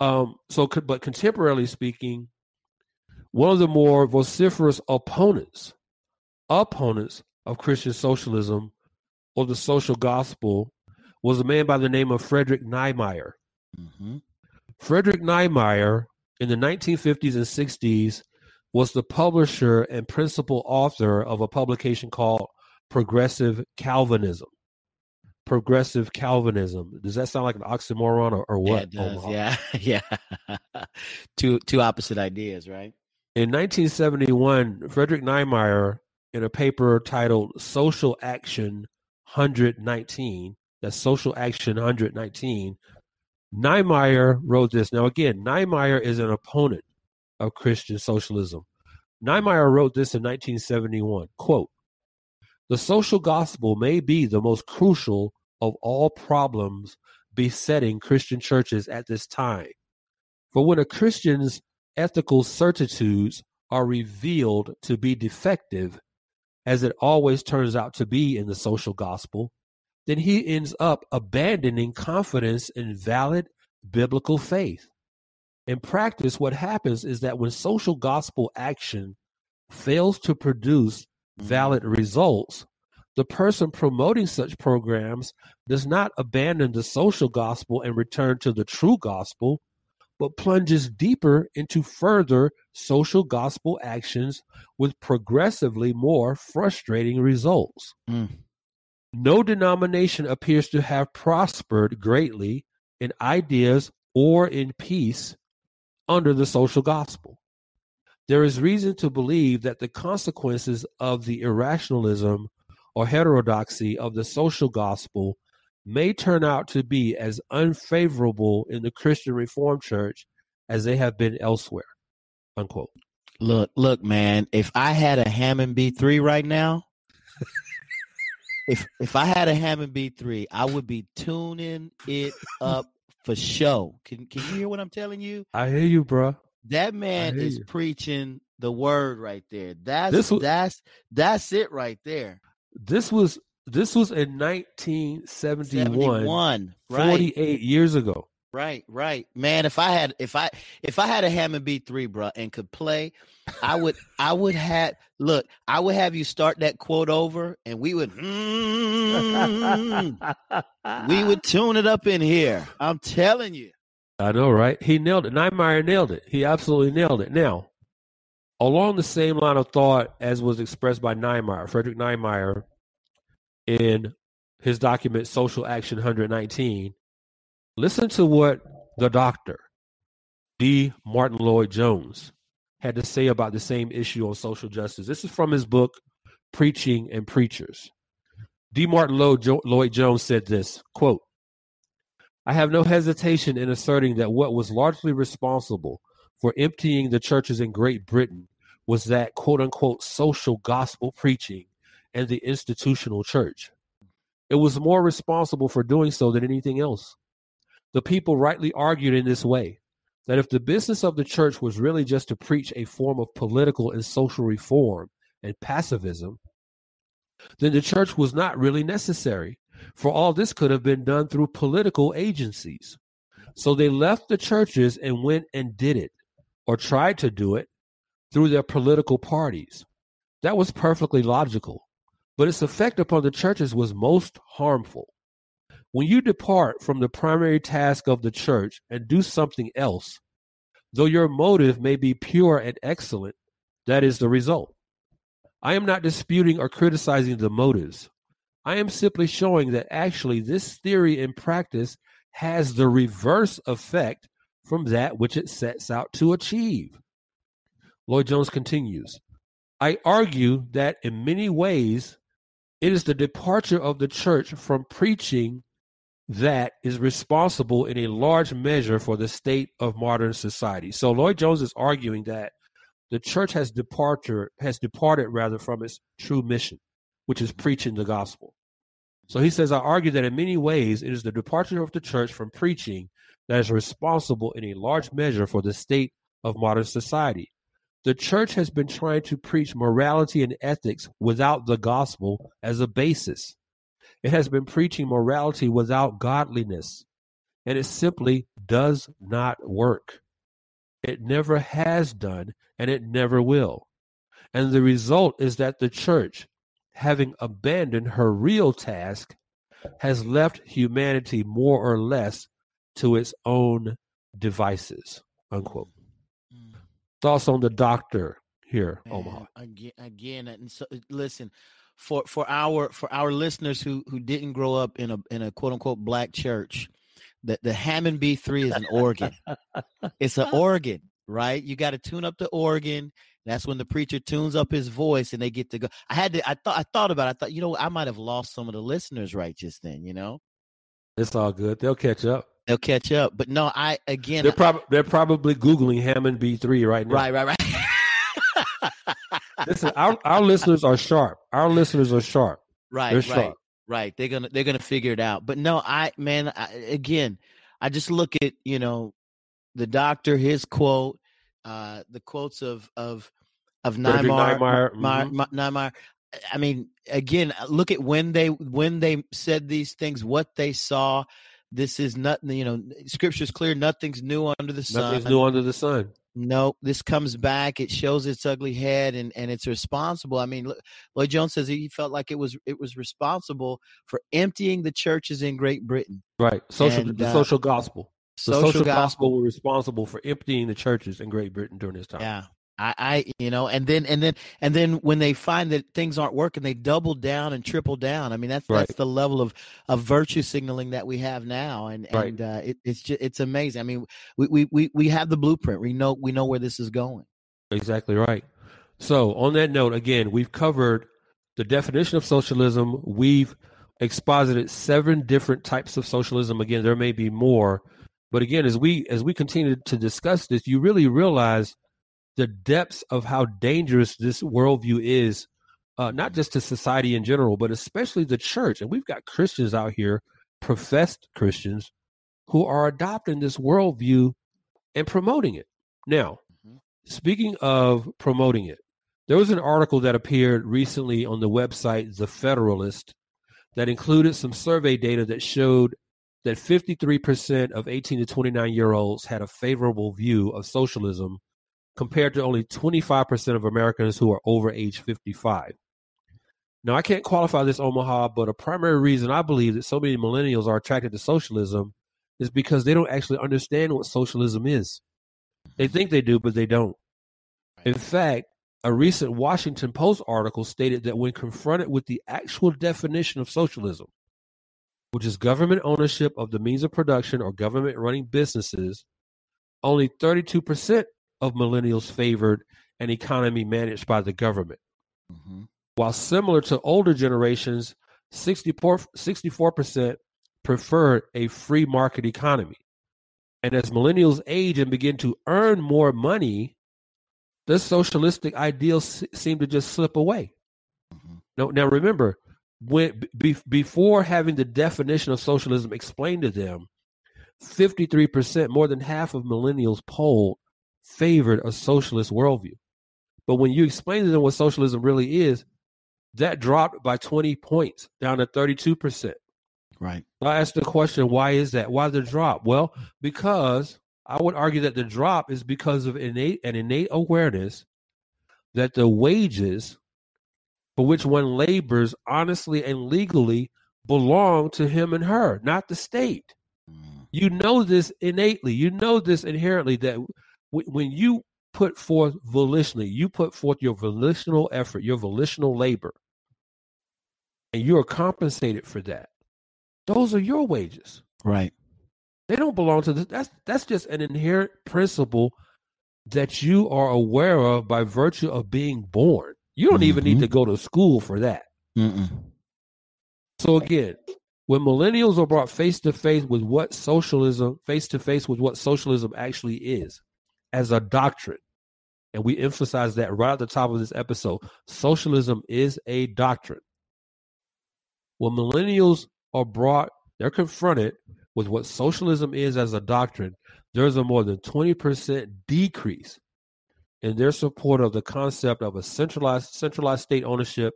Um, so, but contemporarily speaking, one of the more vociferous opponents, opponents of Christian socialism or the social gospel was a man by the name of Frederick Nymeyer. Mm-hmm. Frederick Nymeyer in the 1950s and 60s was the publisher and principal author of a publication called Progressive Calvinism. Progressive Calvinism. Does that sound like an oxymoron or, or what? Yeah, does, yeah, yeah. two two opposite ideas, right? In 1971, Frederick Nymeyer, in a paper titled Social Action 119, that's Social Action 119, Nymeyer wrote this. Now, again, Nymeyer is an opponent of Christian socialism. Nymeyer wrote this in 1971 quote, The social gospel may be the most crucial of all problems besetting Christian churches at this time. For when a Christian's ethical certitudes are revealed to be defective, as it always turns out to be in the social gospel, then he ends up abandoning confidence in valid biblical faith. In practice, what happens is that when social gospel action fails to produce valid results, the person promoting such programs does not abandon the social gospel and return to the true gospel, but plunges deeper into further social gospel actions with progressively more frustrating results. Mm. No denomination appears to have prospered greatly in ideas or in peace under the social gospel. There is reason to believe that the consequences of the irrationalism or heterodoxy of the social gospel may turn out to be as unfavorable in the Christian Reformed Church as they have been elsewhere. Unquote. Look, look, man, if I had a Hammond B3 right now, if if I had a Hammond B3, I would be tuning it up for show. Can can you hear what I'm telling you? I hear you, bro. That man is you. preaching the word right there. That's was, that's that's it right there. This was this was in 1971, 71, right. 48 years ago. Right, right, man. If I had, if I, if I had a Hammond B three, bro, and could play, I would, I would have. Look, I would have you start that quote over, and we would, mm, we would tune it up in here. I'm telling you. I know, right? He nailed it. Nymeyer nailed it. He absolutely nailed it. Now, along the same line of thought as was expressed by Nymeyer, Frederick Nymeyer, in his document Social Action 119, listen to what the doctor, D. Martyn Lloyd Jones, had to say about the same issue on social justice. This is from his book, Preaching and Preachers. D. Martyn Lloyd Jones said this quote, I have no hesitation in asserting that what was largely responsible for emptying the churches in Great Britain was that quote unquote social gospel preaching and the institutional church. It was more responsible for doing so than anything else. The people rightly argued in this way that if the business of the church was really just to preach a form of political and social reform and pacifism, then the church was not really necessary, for all this could have been done through political agencies. So they left the churches and went and did it, or tried to do it, through their political parties. That was perfectly logical, but its effect upon the churches was most harmful. When you depart from the primary task of the church and do something else, though your motive may be pure and excellent, that is the result. I am not disputing or criticizing the motives. I am simply showing that actually this theory in practice has the reverse effect from that which it sets out to achieve. Lloyd Jones continues I argue that in many ways it is the departure of the church from preaching that is responsible in a large measure for the state of modern society. So Lloyd Jones is arguing that the church has departure has departed rather from its true mission, which is mm-hmm. preaching the gospel. So he says, I argue that in many ways it is the departure of the church from preaching that is responsible in a large measure for the state of modern society. The church has been trying to preach morality and ethics without the gospel as a basis. It has been preaching morality without godliness, and it simply does not work. It never has done, and it never will. And the result is that the church, having abandoned her real task, has left humanity more or less to its own devices. Unquote. Mm. Thoughts on the doctor here, Man, Omaha? Again, again, and so listen, for for our for our listeners who who didn't grow up in a in a quote unquote black church, the the Hammond B three is an organ. it's an organ, right? You got to tune up the organ. That's when the preacher tunes up his voice and they get to go. I had to. I thought. I thought about. It. I thought. You know. I might have lost some of the listeners right just then. You know. It's all good. They'll catch up. They'll catch up. But no, I again. They're probably they're probably googling Hammond B three right now. Right. Right. Right. Listen, our, our listeners are sharp. Our listeners are sharp. Right, They're right, sharp. right. They're gonna they're gonna figure it out. But no, I man, I, again, I just look at you know the doctor, his quote, uh, the quotes of of of Nymeyer, mm-hmm. Nymeyer. I mean, again, look at when they when they said these things, what they saw. This is nothing. You know, Scripture's clear. Nothing's new under the sun. Nothing's new under the sun no, this comes back. It shows its ugly head, and and it's responsible. I mean, Lloyd Jones says he felt like it was it was responsible for emptying the churches in Great Britain. Right, social and, the uh, social gospel. The social, social gospel, gospel were responsible for emptying the churches in Great Britain during this time. Yeah, I, I, you know, and then and then and then when they find that things aren't working, they double down and triple down. I mean, that's right. that's the level of of virtue signaling that we have now, and right. and uh, it, it's just it's amazing. I mean, we, we we we have the blueprint. We know we know where this is going. Exactly right. So on that note, again, we've covered the definition of socialism. We've exposited seven different types of socialism. Again, there may be more, but again, as we as we continue to discuss this, you really realize the depths of how dangerous this worldview is, uh, not just to society in general, but especially the church. And we've got Christians out here, professed Christians, who are adopting this worldview and promoting it. Now, mm-hmm. speaking of promoting it, there was an article that appeared recently on the website The Federalist that included some survey data that showed that 53% of 18 to 29 year olds had a favorable view of socialism compared to only 25% of Americans who are over age 55. Now, I can't qualify this Omaha, but a primary reason I believe that so many millennials are attracted to socialism is because they don't actually understand what socialism is. They think they do, but they don't. In fact, a recent Washington Post article stated that when confronted with the actual definition of socialism, which is government ownership of the means of production or government running businesses, only 32% of millennials favored an economy managed by the government. Mm-hmm. While similar to older generations, 64, 64% preferred a free market economy. And as millennials age and begin to earn more money, the socialistic ideals seem to just slip away. Mm-hmm. Now, now remember, when be, before having the definition of socialism explained to them, 53%, more than half of millennials polled, favored a socialist worldview. But when you explain to them what socialism really is, that dropped by 20 points down to 32%. Right. I asked the question, why is that? Why the drop? Well, because I would argue that the drop is because of innate an innate awareness that the wages for which one labors honestly and legally belong to him and her, not the state. Mm. You know this innately. You know this inherently that w- when you put forth volitionally, you put forth your volitional effort, your volitional labor, and you are compensated for that. Those are your wages. Right. They don't belong to this. That's that's just an inherent principle that you are aware of by virtue of being born. You don't mm-hmm. even need mm-hmm. to go to school for that. Mm-mm. So again, when millennials are brought face to face with what socialism, face to face with what socialism actually is, as a doctrine, and we emphasize that right at the top of this episode, socialism is a doctrine. When millennials are brought, they're confronted with what socialism is as a doctrine, there's a more than 20% decrease in their support of the concept of a centralized centralized state ownership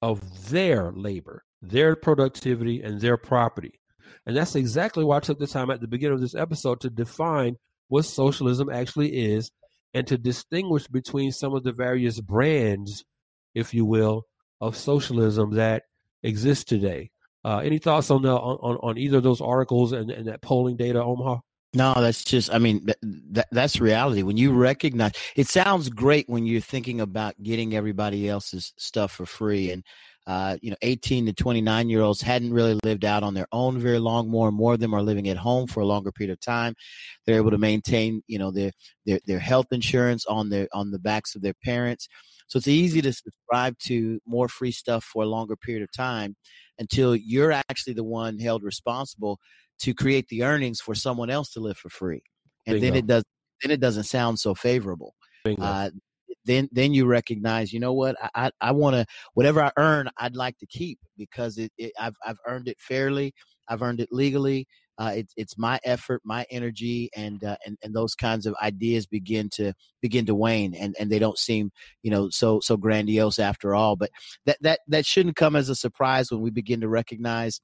of their labor, their productivity, and their property. And that's exactly why I took the time at the beginning of this episode to define what socialism actually is and to distinguish between some of the various brands, if you will, of socialism that exist today. Uh, any thoughts on, the, on on either of those articles and, and that polling data, Omaha? No, that's just, I mean, that, that's reality. When you recognize, it sounds great when you're thinking about getting everybody else's stuff for free. And, uh, you know, 18 to 29 year olds hadn't really lived out on their own very long. More and more of them are living at home for a longer period of time. They're able to maintain, you know, their, their, their health insurance on their, on the backs of their parents. So it's easy to subscribe to more free stuff for a longer period of time until you're actually the one held responsible to create the earnings for someone else to live for free, and Bingo. then it does then it doesn't sound so favorable. Uh, then then you recognize, you know what, I I, I want to whatever I earn, I'd like to keep because it, it, I've I've earned it fairly, I've earned it legally. Uh, it's it's my effort, my energy, and uh, and and those kinds of ideas begin to begin to wane, and and they don't seem you know so so grandiose after all. But that that that shouldn't come as a surprise when we begin to recognize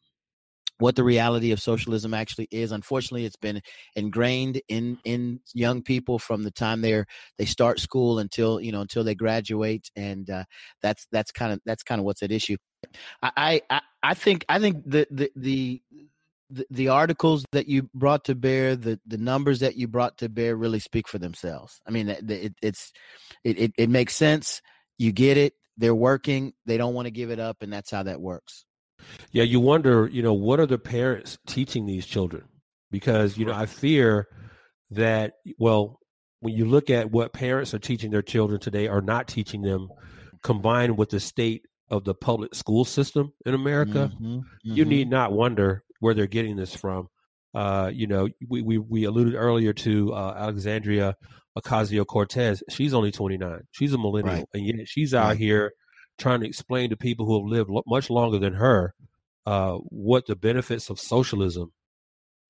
what the reality of socialism actually is. Unfortunately, it's been ingrained in in young people from the time they're they start school until you know until they graduate, and uh, that's that's kind of that's kind of what's at issue. I I I think I think the the the the, the articles that you brought to bear, the, the numbers that you brought to bear, really speak for themselves. I mean, it, it's it, it, it makes sense. You get it. They're working. They don't want to give it up, and that's how that works. Yeah, you wonder, you know, what are the parents teaching these children? Because, you know, I fear that, well, when you look at what parents are teaching their children today are not teaching them, combined with the state of the public school system in America, mm-hmm, mm-hmm. you need not wonder where they're getting this from. Uh, you know, we, we, we alluded earlier to uh, Alexandria Ocasio Cortez. She's only 29. She's a millennial, right. and yet she's out right. here trying to explain to people who have lived much longer than her uh, what the benefits of socialism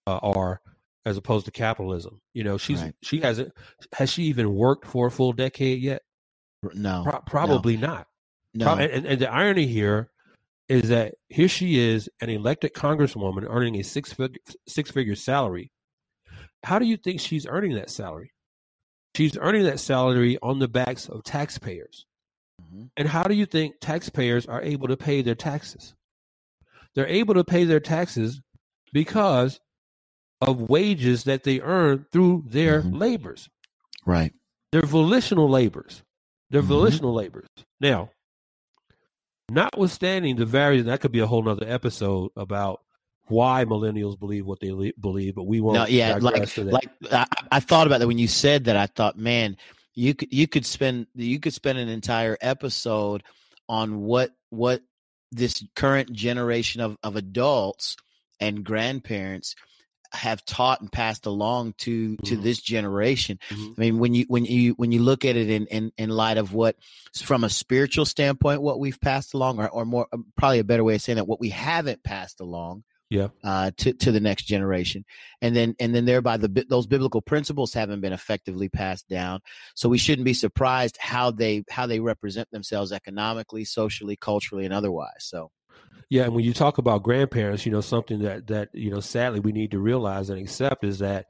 uh, are as opposed to capitalism. You know, she's right. she hasn't has she even worked for a full decade yet? No, Pro- probably no. not. No, Pro- and, and, the irony here is that here she is, an elected congresswoman earning a six figure, six figure salary. How do you think she's earning that salary? She's earning that salary on the backs of taxpayers. Mm-hmm. And how do you think taxpayers are able to pay their taxes? They're able to pay their taxes because of wages that they earn through their mm-hmm. labors. Right. They're volitional labors. They're mm-hmm. volitional labors. Now, notwithstanding the various, that could be a whole nother episode about why millennials believe what they le- believe, but we won't. No, yeah, like like I, I, thought about that when you said that. I thought, man, you could you could spend you could spend an entire episode on what what this current generation of of adults and grandparents have taught and passed along to to mm-hmm. this generation. Mm-hmm. I mean, when you when you when you look at it in, in in light of what from a spiritual standpoint, what we've passed along, or, or more probably a better way of saying that, what we haven't passed along, yeah, uh, to to the next generation, and then and then thereby the those biblical principles haven't been effectively passed down. So we shouldn't be surprised how they how they represent themselves economically, socially, culturally, and otherwise. So yeah, and when you talk about grandparents, you know, something that that you know, sadly, we need to realize and accept is that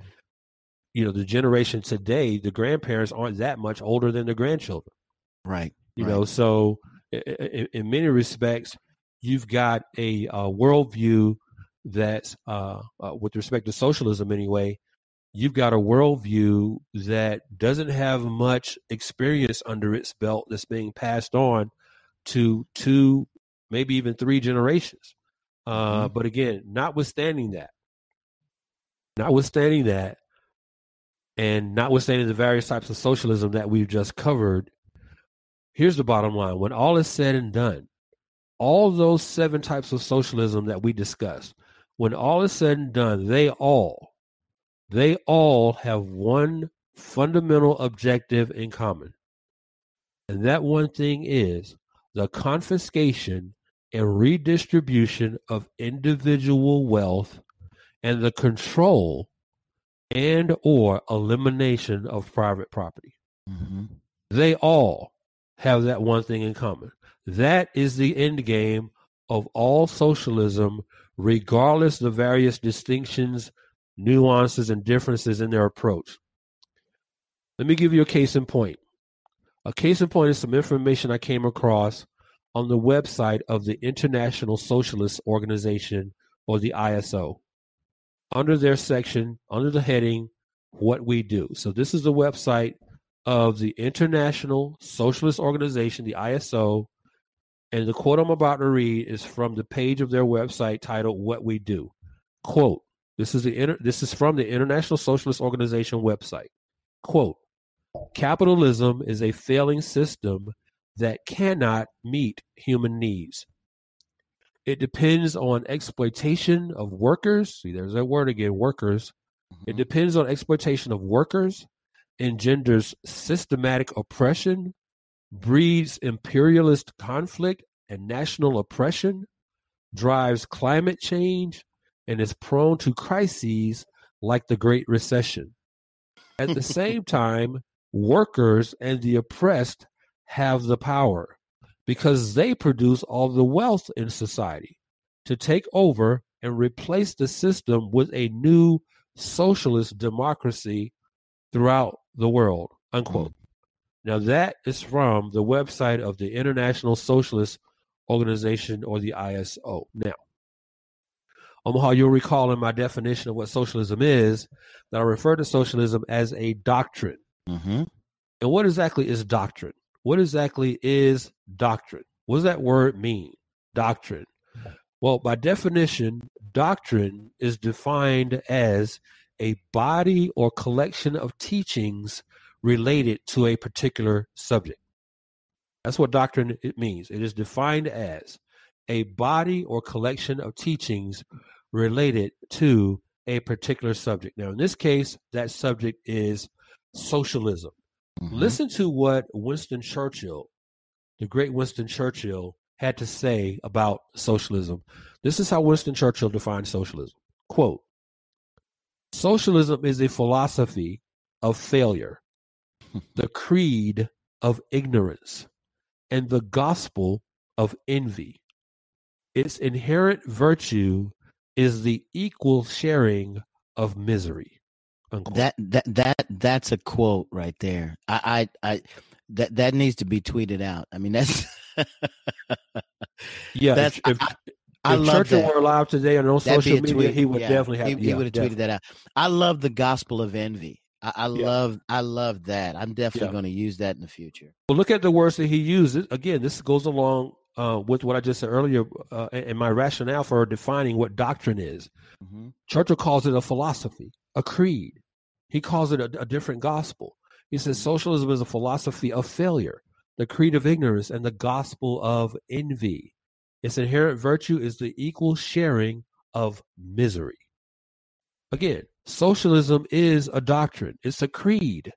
you know the generation today, the grandparents aren't that much older than the grandchildren. Right. You right. know, so in, in, many respects, you've got a, a worldview that's, uh, uh, with respect to socialism anyway, you've got a worldview that doesn't have much experience under its belt that's being passed on to two maybe even three generations. Uh, mm-hmm. But again, notwithstanding that, notwithstanding that, and notwithstanding the various types of socialism that we've just covered, here's the bottom line. When all is said and done, all those seven types of socialism that we discussed, when all is said and done, they all, they all have one fundamental objective in common. And that one thing is the confiscation and redistribution of individual wealth and the control and or elimination of private property. Mm-hmm. They all have that one thing in common. That is the end game of all socialism, regardless of the various distinctions, nuances, and differences in their approach. Let me give you a case in point. A case in point is some information I came across on the website of the International Socialist Organization, or the ISO, under their section, under the heading, What We Do. So, this is the website of the International Socialist Organization, the ISO, and the quote I'm about to read is from the page of their website titled What We Do. Quote, this is the inter- this is from the International Socialist Organization website. Quote, capitalism is a failing system that cannot meet human needs. It depends on exploitation of workers. See, there's that word again workers. Mm-hmm. It depends on exploitation of workers, engenders systematic oppression, breeds imperialist conflict and national oppression, drives climate change, and is prone to crises like the Great Recession. At the same time, workers and the oppressed have the power because they produce all the wealth in society to take over and replace the system with a new socialist democracy throughout the world. Unquote. Now, that is from the website of the International Socialist Organization or the ISO. Now, Omaha, you'll recall in my definition of what socialism is that I refer to socialism as a doctrine. Mm-hmm. And what exactly is doctrine? what exactly is doctrine? What does that word mean? Doctrine. Well, by definition, doctrine is defined as a body or collection of teachings related to a particular subject. That's what doctrine it means. It is defined as a body or collection of teachings related to a particular subject. Now, in this case, that subject is socialism. Mm-hmm. Listen to what Winston Churchill, the great Winston Churchill, had to say about socialism. This is how Winston Churchill defined socialism. Quote Socialism is a philosophy of failure, the creed of ignorance, and the gospel of envy. its inherent virtue is the equal sharing of misery. Unquote. That that that that's a quote right there. I I, I that that needs to be tweeted out. I mean that's yeah. That's, if, I, I if love Churchill that. were alive today on social media, he would yeah, definitely have. He, yeah, he would have tweeted that out. I love the gospel of envy. I, I yeah. love I love that. I'm definitely going to use that in the future. Well, look at the words that he uses. Again, this goes along uh, with what I just said earlier uh, and my rationale for defining what doctrine is. Mm-hmm. Churchill calls it a philosophy, a creed. He calls it a, a different gospel. He says mm-hmm. socialism is a philosophy of failure, the creed of ignorance, and the gospel of envy. Its inherent virtue is the equal sharing of misery. Again, socialism is a doctrine, it's a creed,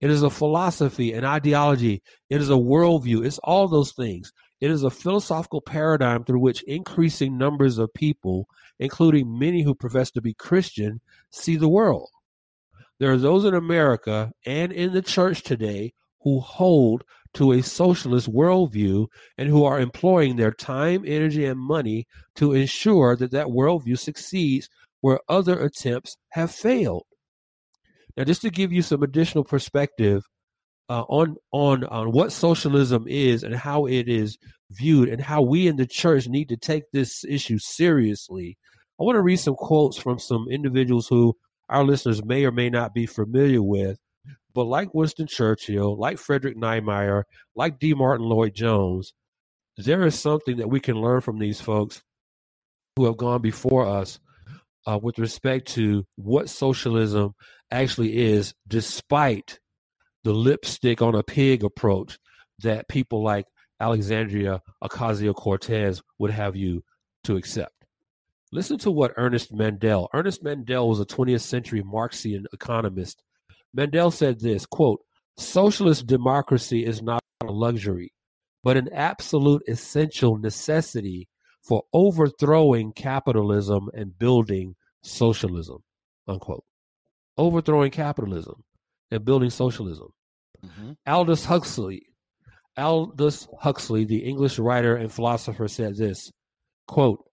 it is a philosophy, an ideology, it is a worldview, it's all those things. It is a philosophical paradigm through which increasing numbers of people, including many who profess to be Christian, see the world. There are those in America and in the church today who hold to a socialist worldview and who are employing their time, energy, and money to ensure that that worldview succeeds where other attempts have failed. Now, just to give you some additional perspective, uh, on on on what socialism is and how it is viewed and how we in the church need to take this issue seriously. I want to read some quotes from some individuals who our listeners may or may not be familiar with, but like Winston Churchill, like Frederick Nymeyer, like D. Martyn Lloyd Jones, there is something that we can learn from these folks who have gone before us uh, with respect to what socialism actually is, despite the lipstick on a pig approach that people like Alexandria Ocasio Cortez would have you to accept. Listen to what Ernest Mandel, Ernest Mandel was a 20th century Marxian economist. Mandel said this quote, Socialist democracy is not a luxury, but an absolute essential necessity for overthrowing capitalism and building socialism. Unquote. Overthrowing capitalism and building socialism. Mm-hmm. Aldous Huxley, Aldous Huxley, the English writer and philosopher, said this quote,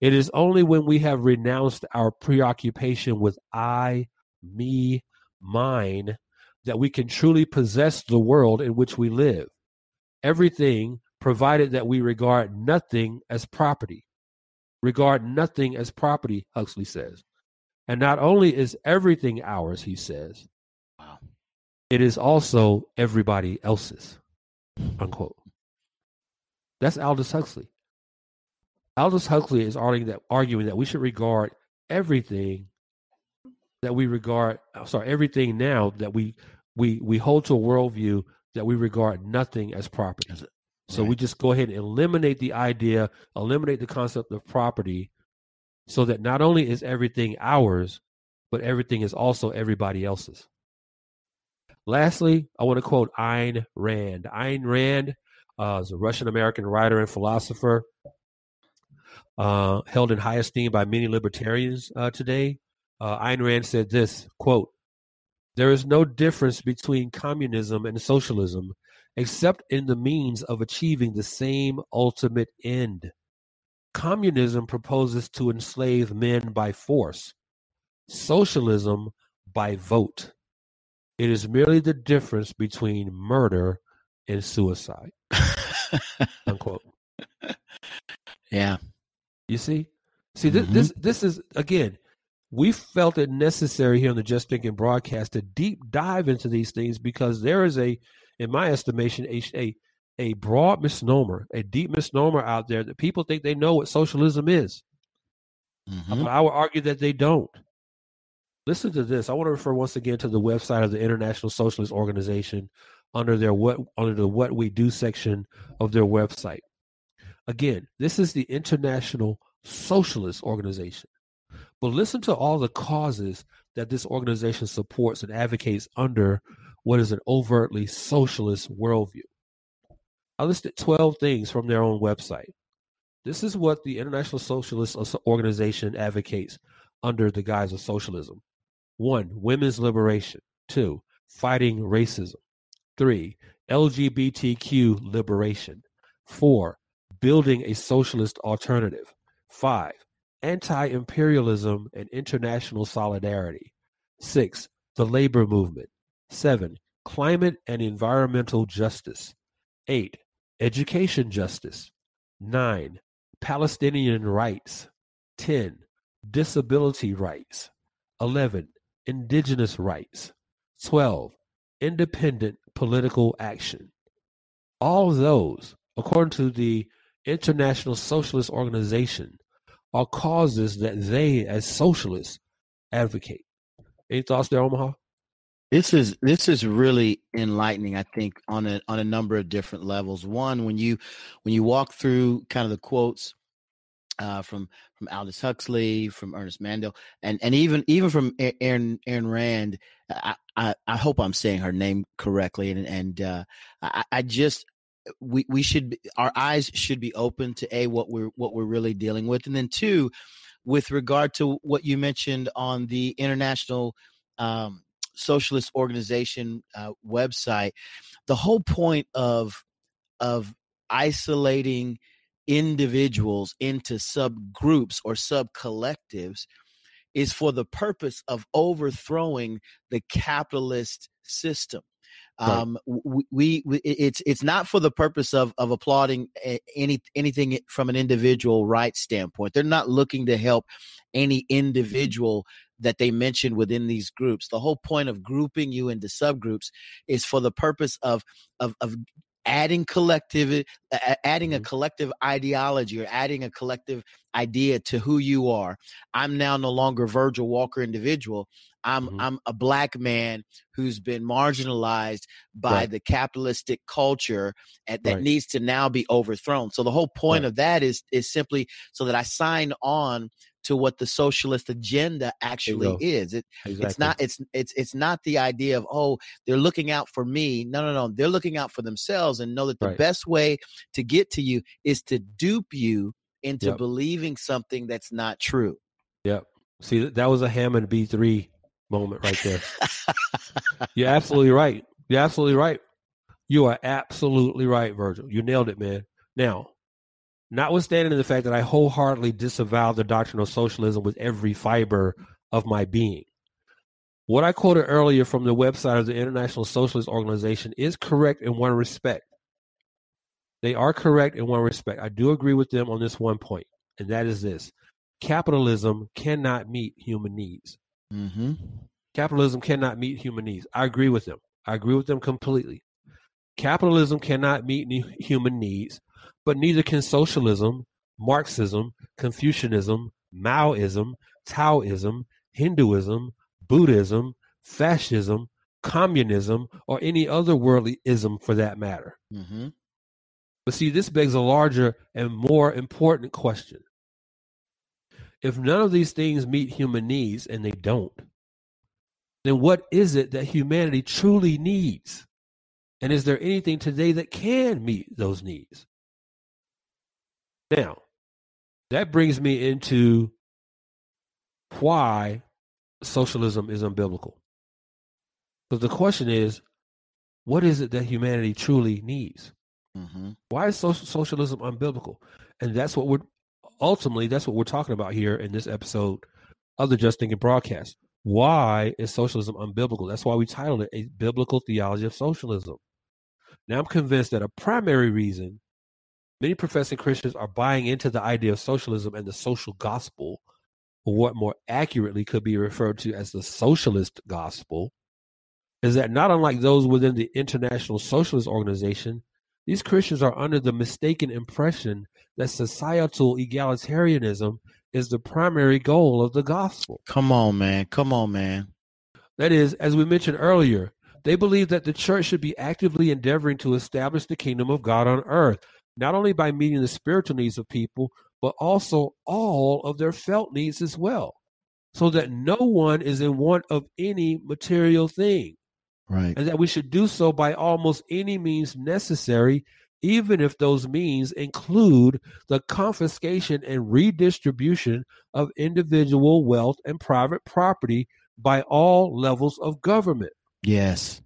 It is only when we have renounced our preoccupation with I, me, mine, that we can truly possess the world in which we live. Everything, provided that we regard nothing as property. Regard nothing as property, Huxley says. And not only is everything ours, he says, it is also everybody else's. Unquote. That's Aldous Huxley. Aldous Huxley is arguing that arguing that we should regard everything that we regard uh, sorry, everything now that we we we hold to a worldview that we regard nothing as property. So right. we just go ahead and eliminate the idea, eliminate the concept of property, so that not only is everything ours, but everything is also everybody else's. Lastly, I want to quote Ayn Rand. Ayn Rand uh, is a Russian American writer and philosopher, uh, held in high esteem by many libertarians uh, today. Uh, Ayn Rand said this quote, There is no difference between communism and socialism except in the means of achieving the same ultimate end. Communism proposes to enslave men by force, socialism by vote. It is merely the difference between murder and suicide. Unquote. Yeah. You see? See, mm-hmm. this, this is, again, we felt it necessary here on the Just Thinking broadcast to deep dive into these things because there is a, in my estimation, a, a, a broad misnomer, a deep misnomer out there that people think they know what socialism is. Mm-hmm. But I would argue that they don't. Listen to this. I want to refer once again to the website of the International Socialist Organization under their what under the what we do section of their website. Again, this is the International Socialist Organization. But listen to all the causes that this organization supports and advocates under what is an overtly socialist worldview. I listed 12 things from their own website. This is what the International Socialist Organization advocates under the guise of socialism. One, women's liberation. Two, fighting racism. Three, LGBTQ liberation. Four, building a socialist alternative. Five, anti imperialism and international solidarity. Six, the labor movement. Seven, climate and environmental justice. Eight, education justice. Nine, Palestinian rights. 10. Disability rights. 11. Indigenous rights. 12. Independent political action. All those, according to the International Socialist Organization, are causes that they, as socialists, advocate. Any thoughts there, Omaha? This is this is really enlightening. I think on a on a number of different levels. One, when you when you walk through kind of the quotes uh, from from Aldous Huxley, from Ernest Mandel, and and even even from Aaron Ayn Rand. I, I, I hope I'm saying her name correctly, and and uh, I, I just we we should our eyes should be open to a what we're what we're really dealing with, and then two, with regard to what you mentioned on the international um, socialist organization uh, website, the whole point of of isolating individuals into subgroups or sub collectives is for the purpose of overthrowing the capitalist system. Right. Um, we, we, it's it's not for the purpose of of applauding any anything from an individual rights standpoint. They're not looking to help any individual that they mention within these groups. The whole point of grouping you into subgroups is for the purpose of of of adding collective adding a mm-hmm. collective ideology or adding a collective idea to who you are i'm now no longer virgil walker individual i'm mm-hmm. i'm a black man who's been marginalized by right. the capitalistic culture and that right. needs to now be overthrown so the whole point right. of that is is simply so that i sign on to what the socialist agenda actually is. It, exactly. It's not. It's it's it's not the idea of oh they're looking out for me. No, no, no. They're looking out for themselves and know that the right. best way to get to you is to dupe you into yep. believing something that's not true. Yep. See, that was a Hammond B three moment right there. You're absolutely right. You're absolutely right. You are absolutely right, Virgil. You nailed it, man. Now, notwithstanding the fact that I wholeheartedly disavow the doctrine of socialism with every fiber of my being. What I quoted earlier from the website of the International Socialist Organization is correct in one respect. They are correct in one respect. I do agree with them on this one point, and that is this capitalism cannot meet human needs. Mm-hmm. Capitalism cannot meet human needs. I agree with them. I agree with them completely. Capitalism cannot meet human needs but neither can socialism, Marxism, Confucianism, Maoism, Taoism, Hinduism, Buddhism, fascism, communism, or any other worldly ism for that matter. Mm-hmm. But see, this begs a larger and more important question. If none of these things meet human needs, and they don't, then what is it that humanity truly needs? And is there anything today that can meet those needs? Now, that brings me into why socialism is unbiblical. Because the question is, what is it that humanity truly needs? Mm-hmm. Why is social, socialism unbiblical? And that's what we're ultimately that's what we're talking about here in this episode of the Just Thinking broadcast. Why is socialism unbiblical? That's why we titled it a biblical theology of socialism. Now I'm convinced that a primary reason Many professing Christians are buying into the idea of socialism and the social gospel, or what more accurately could be referred to as the socialist gospel, is that not unlike those within the International Socialist Organization, these Christians are under the mistaken impression that societal egalitarianism is the primary goal of the gospel. Come on, man. Come on, man. That is, as we mentioned earlier, they believe that the church should be actively endeavoring to establish the kingdom of God on earth, not only by meeting the spiritual needs of people, but also all of their felt needs as well, so that no one is in want of any material thing. Right. And that we should do so by almost any means necessary, even if those means include the confiscation and redistribution of individual wealth and private property by all levels of government. Yes.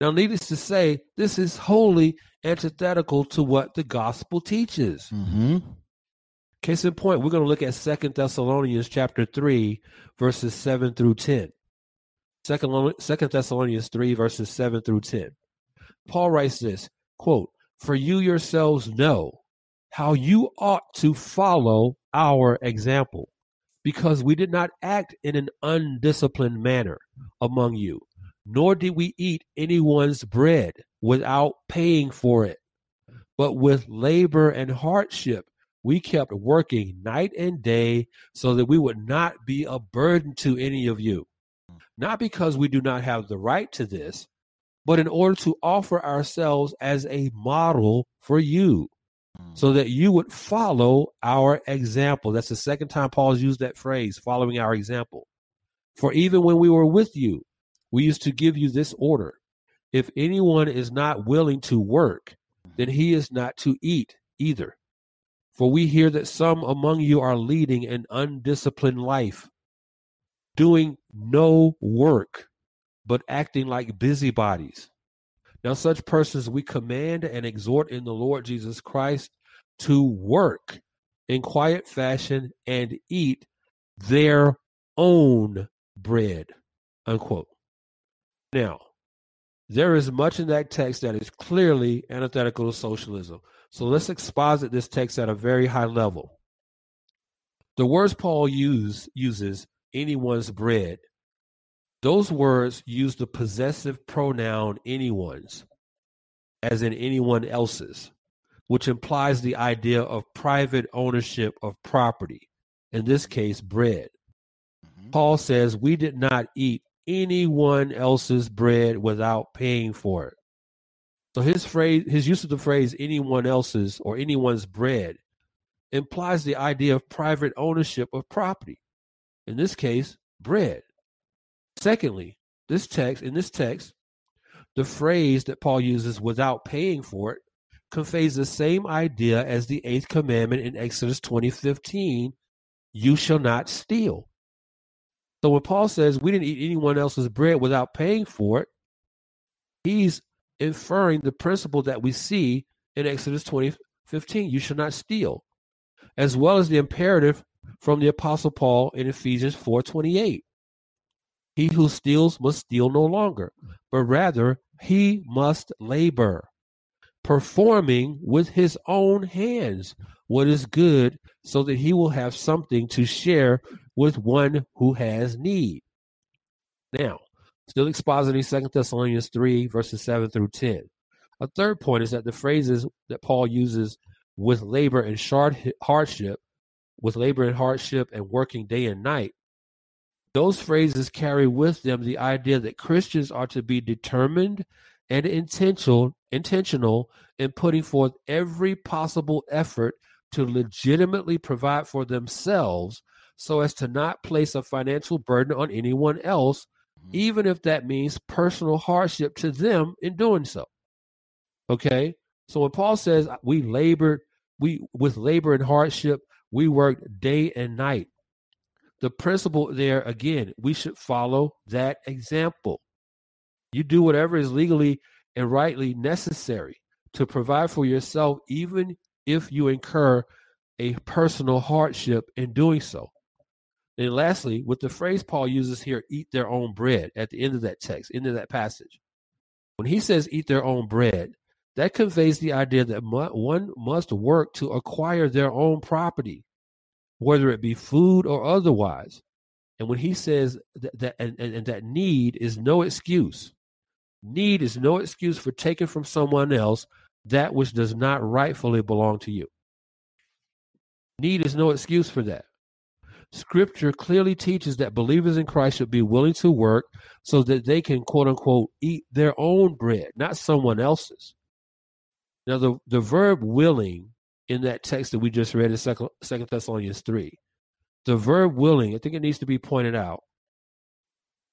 Now, needless to say, this is wholly antithetical to what the gospel teaches. Mm-hmm. Case in point, we're going to look at Second Thessalonians chapter 3, verses 7 through 10. Second, Second Thessalonians 3, verses 7 through 10. Paul writes this, quote, For you yourselves know how you ought to follow our example, because we did not act in an undisciplined manner among you, nor did we eat anyone's bread without paying for it. But with labor and hardship, we kept working night and day so that we would not be a burden to any of you. Not because we do not have the right to this, but in order to offer ourselves as a model for you so that you would follow our example. That's the second time Paul's used that phrase, following our example. For even when we were with you, we used to give you this order if anyone is not willing to work, then he is not to eat either. For we hear that some among you are leading an undisciplined life, doing no work, but acting like busybodies. Now, such persons we command and exhort in the Lord Jesus Christ to work in quiet fashion and eat their own bread. Unquote. Now, there is much in that text that is clearly antithetical to socialism. So let's exposit this text at a very high level. The words Paul use, uses, anyone's bread, those words use the possessive pronoun anyone's, as in anyone else's, which implies the idea of private ownership of property, in this case, bread. Mm-hmm. Paul says, We did not eat anyone else's bread without paying for it. So his phrase, his use of the phrase anyone else's or anyone's bread implies the idea of private ownership of property. In this case, bread. Secondly, this text, in this text, the phrase that Paul uses without paying for it conveys the same idea as the eighth commandment in Exodus 20:15, you shall not steal. So when Paul says we didn't eat anyone else's bread without paying for it, he's inferring the principle that we see in Exodus 20, 15, you shall not steal, as well as the imperative from the Apostle Paul in Ephesians 4 28. He who steals must steal no longer, but rather he must labor, performing with his own hands what is good, so that he will have something to share with one who has need. Now, still expositing Second Thessalonians 3, verses 7 through 10. A third point is that the phrases that Paul uses with labor and hardship, with labor and hardship and working day and night, those phrases carry with them the idea that Christians are to be determined and intentional intentional in putting forth every possible effort to legitimately provide for themselves so as to not place a financial burden on anyone else, mm-hmm. even if that means personal hardship to them in doing so. Okay? So when Paul says we labored, we with labor and hardship, we worked day and night. The principle there again, we should follow that example. You do whatever is legally and rightly necessary to provide for yourself, even if you incur a personal hardship in doing so. And lastly, with the phrase Paul uses here, eat their own bread, at the end of that text, end of that passage, when he says eat their own bread, that conveys the idea that one must work to acquire their own property, whether it be food or otherwise. And when he says that, that and, and, and that need is no excuse, need is no excuse for taking from someone else that which does not rightfully belong to you. Need is no excuse for that. Scripture clearly teaches that believers in Christ should be willing to work so that they can, quote unquote, eat their own bread, not someone else's. Now, the, the verb willing in that text that we just read in Second, Thessalonians 3, the verb willing, I think it needs to be pointed out.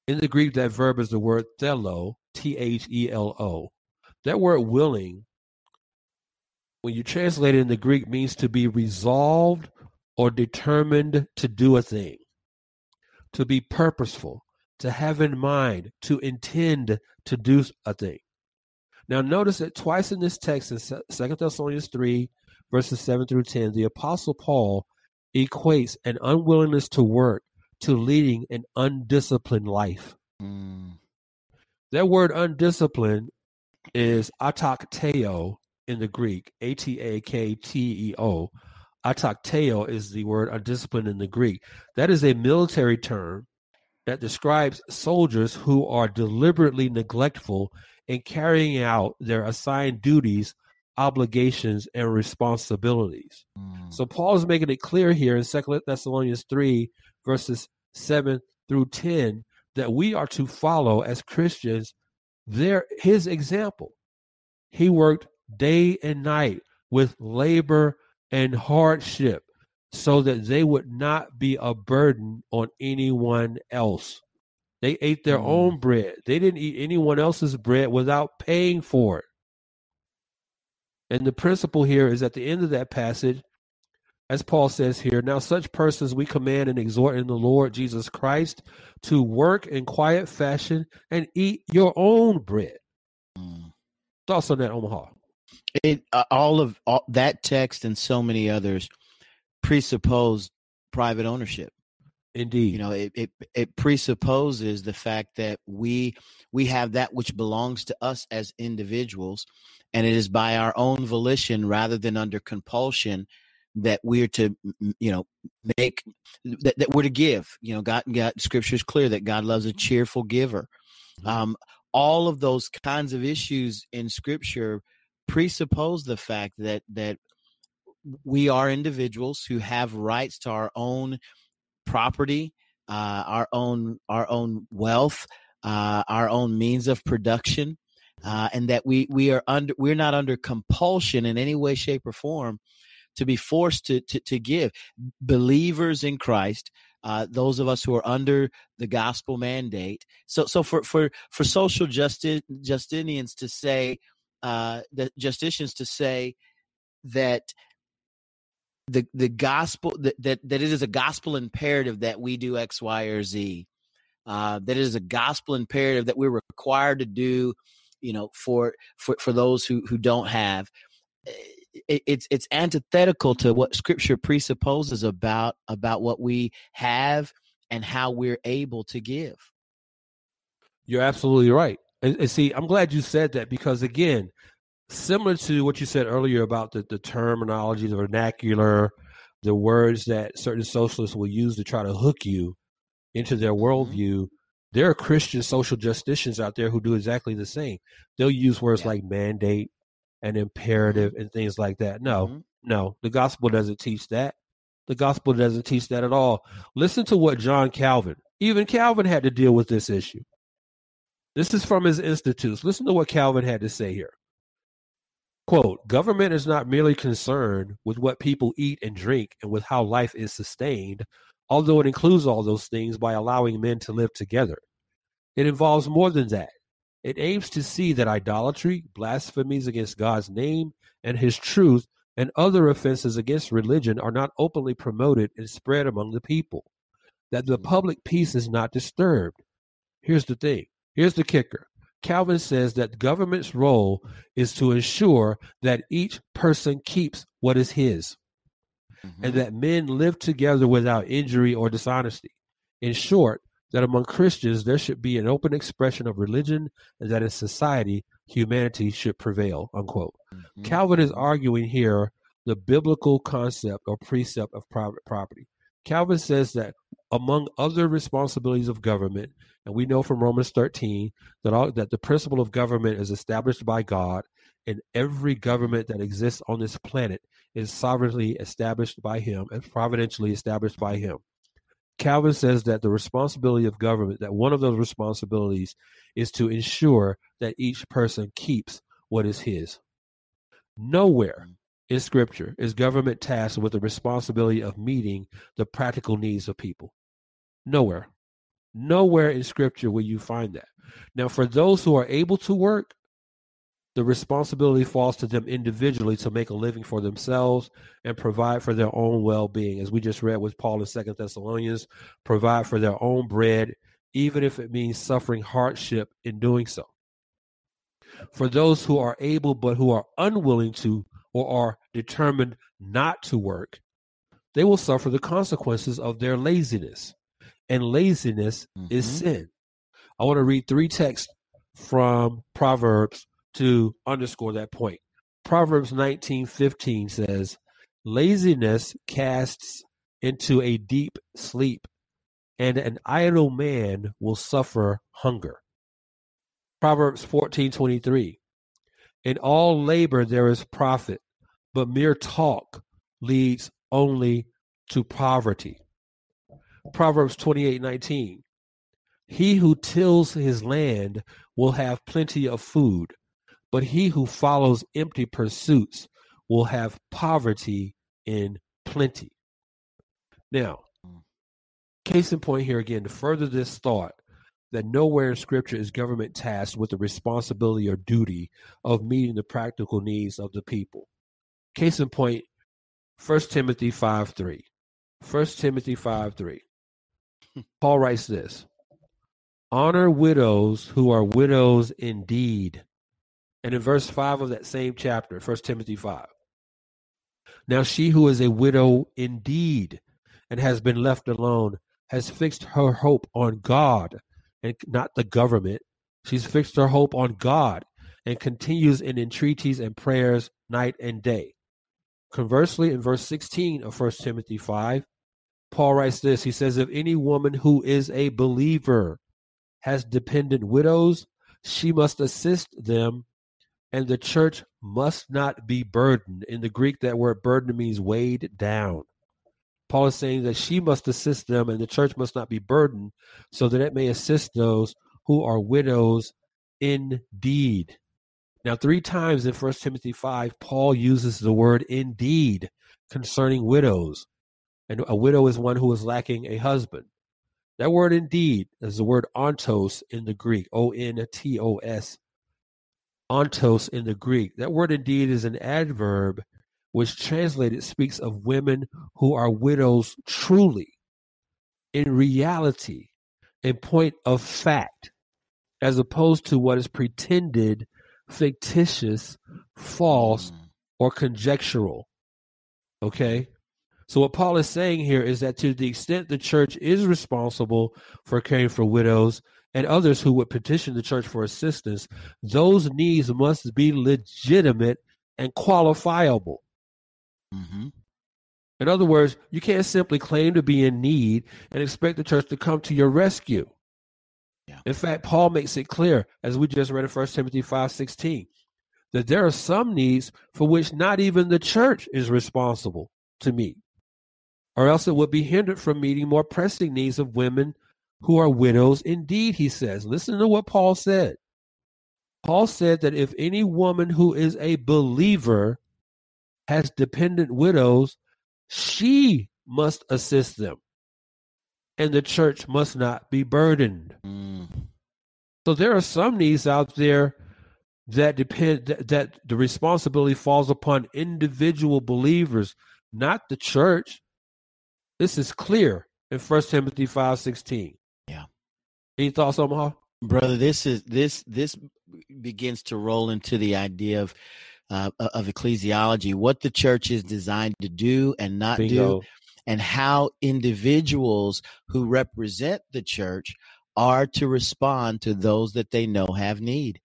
In the Greek, that verb is the word thelo, T H E L O. That word willing, when you translate it in the Greek, means to be resolved or determined to do a thing, to be purposeful, to have in mind, to intend to do a thing. Now, notice that twice in this text, in Second Thessalonians 3, verses 7 through 10, the Apostle Paul equates an unwillingness to work to leading an undisciplined life. Mm. That word undisciplined is atakteo in the Greek, A T A K T E O. Atakteo is the word undisciplined in the Greek. That is a military term that describes soldiers who are deliberately neglectful in carrying out their assigned duties, obligations, and responsibilities. Mm. So Paul is making it clear here in Second Thessalonians 3, verses 7 through 10, that we are to follow as Christians their his example. He worked day and night with labor and hardship so that they would not be a burden on anyone else. They ate their mm. own bread. They didn't eat anyone else's bread without paying for it. And the principle here is at the end of that passage, as Paul says here, now such persons we command and exhort in the Lord Jesus Christ to work in quiet fashion and eat your own bread. Mm. Thoughts on that, Omaha? It uh, all of all, that text and so many others presuppose private ownership. Indeed. You know, it, it it presupposes the fact that we we have that which belongs to us as individuals, and it is by our own volition rather than under compulsion that we're to you know make that, that we're to give. You know, God, God Scripture is clear that God loves a cheerful giver. Mm-hmm. Um, all of those kinds of issues in Scripture presuppose the fact that that we are individuals who have rights to our own property, uh, our own our own wealth, uh, our own means of production, uh, and that we we are under we're not under compulsion in any way, shape, or form to be forced to to, to give. Believers in Christ. Uh, those of us who are under the gospel mandate. So, so for for for social justice Justinians to say, uh, the justicians to say that the the gospel that, that that it is a gospel imperative that we do X, Y, or Z. Uh, that it is a gospel imperative that we're required to do, you know, for for for those who who don't have. Eh, it, it's it's antithetical to what Scripture presupposes about about what we have and how we're able to give. You're absolutely right. And, and see, I'm glad you said that because again, similar to what you said earlier about the, the terminology, the vernacular, the words that certain socialists will use to try to hook you into their mm-hmm. worldview. There are Christian social justicians out there who do exactly the same. They'll use words yeah. like mandate and imperative mm-hmm. and things like that. No, mm-hmm. no, the gospel doesn't teach that. The gospel doesn't teach that at all. Listen to what John Calvin, even Calvin had to deal with this issue. This is from his institutes. Listen to what Calvin had to say here. Quote, government is not merely concerned with what people eat and drink and with how life is sustained, although it includes all those things by allowing men to live together. It involves more than that. It aims to see that idolatry, blasphemies against God's name and his truth, and other offenses against religion are not openly promoted and spread among the people, that the mm-hmm. public peace is not disturbed. Here's the thing here's the kicker Calvin says that government's role is to ensure that each person keeps what is his mm-hmm. and that men live together without injury or dishonesty. In short, that among Christians there should be an open expression of religion and that in society humanity should prevail. Unquote. Mm-hmm. Calvin is arguing here the biblical concept or precept of private property. Calvin says that among other responsibilities of government, and we know from Romans 13 that all, that the principle of government is established by God, and every government that exists on this planet is sovereignly established by Him and providentially established by Him. Calvin says that the responsibility of government, that one of those responsibilities is to ensure that each person keeps what is his. Nowhere in Scripture is government tasked with the responsibility of meeting the practical needs of people. Nowhere. Nowhere in Scripture will you find that. Now, for those who are able to work, the responsibility falls to them individually to make a living for themselves and provide for their own well-being as we just read with paul in second thessalonians provide for their own bread even if it means suffering hardship in doing so For those who are able but who are unwilling to or are determined not to work, they will suffer the consequences of their laziness. And laziness mm-hmm. is sin. I want to read three texts from Proverbs to underscore that point. Proverbs 19:15 says, "Laziness casts into a deep sleep, and an idle man will suffer hunger." Proverbs 14:23, "In all labor there is profit, but mere talk leads only to poverty." Proverbs 28:19, "He who tills his land will have plenty of food, but he who follows empty pursuits will have poverty in plenty. Now, mm. case in point here again, to further this thought that nowhere in Scripture is government tasked with the responsibility or duty of meeting the practical needs of the people. Case in point, 1 Timothy 5 3. 1 Timothy 5 3. Paul writes this Honor widows who are widows indeed and in verse 5 of that same chapter, 1 Timothy 5. Now she who is a widow indeed and has been left alone has fixed her hope on God and not the government. She's fixed her hope on God and continues in entreaties and prayers night and day. Conversely, in verse 16 of 1 Timothy 5, Paul writes this He says, If any woman who is a believer has dependent widows, she must assist them and the church must not be burdened. In the Greek, that word burden means weighed down. Paul is saying that she must assist them, and the church must not be burdened, so that it may assist those who are widows indeed. Now, three times in 1 Timothy 5, Paul uses the word indeed concerning widows. And a widow is one who is lacking a husband. That word indeed is the word ontos in the Greek, O N T O S ontos in the Greek. That word indeed is an adverb which translated speaks of women who are widows truly, in reality, in point of fact, as opposed to what is pretended, fictitious, false, mm. or conjectural. Okay? So, what Paul is saying here is that to the extent the church is responsible for caring for widows, and others who would petition the church for assistance, those needs must be legitimate and qualifiable. Mm-hmm. In other words, you can't simply claim to be in need and expect the church to come to your rescue. Yeah. In fact, Paul makes it clear, as we just read in 1 Timothy 5 16, that there are some needs for which not even the church is responsible to meet, or else it would be hindered from meeting more pressing needs of women who are widows indeed, he says. Listen to what Paul said. Paul said that if any woman who is a believer has dependent widows, she must assist them. And the church must not be burdened. Mm. So there are some needs out there that depend that, that the responsibility falls upon individual believers, not the church. This is clear in First Timothy 5 16. Any thoughts, Omaha? Brother, this is this this begins to roll into the idea of uh, of ecclesiology, what the church is designed to do and not Bingo. do, and how individuals who represent the church are to respond to those that they know have need.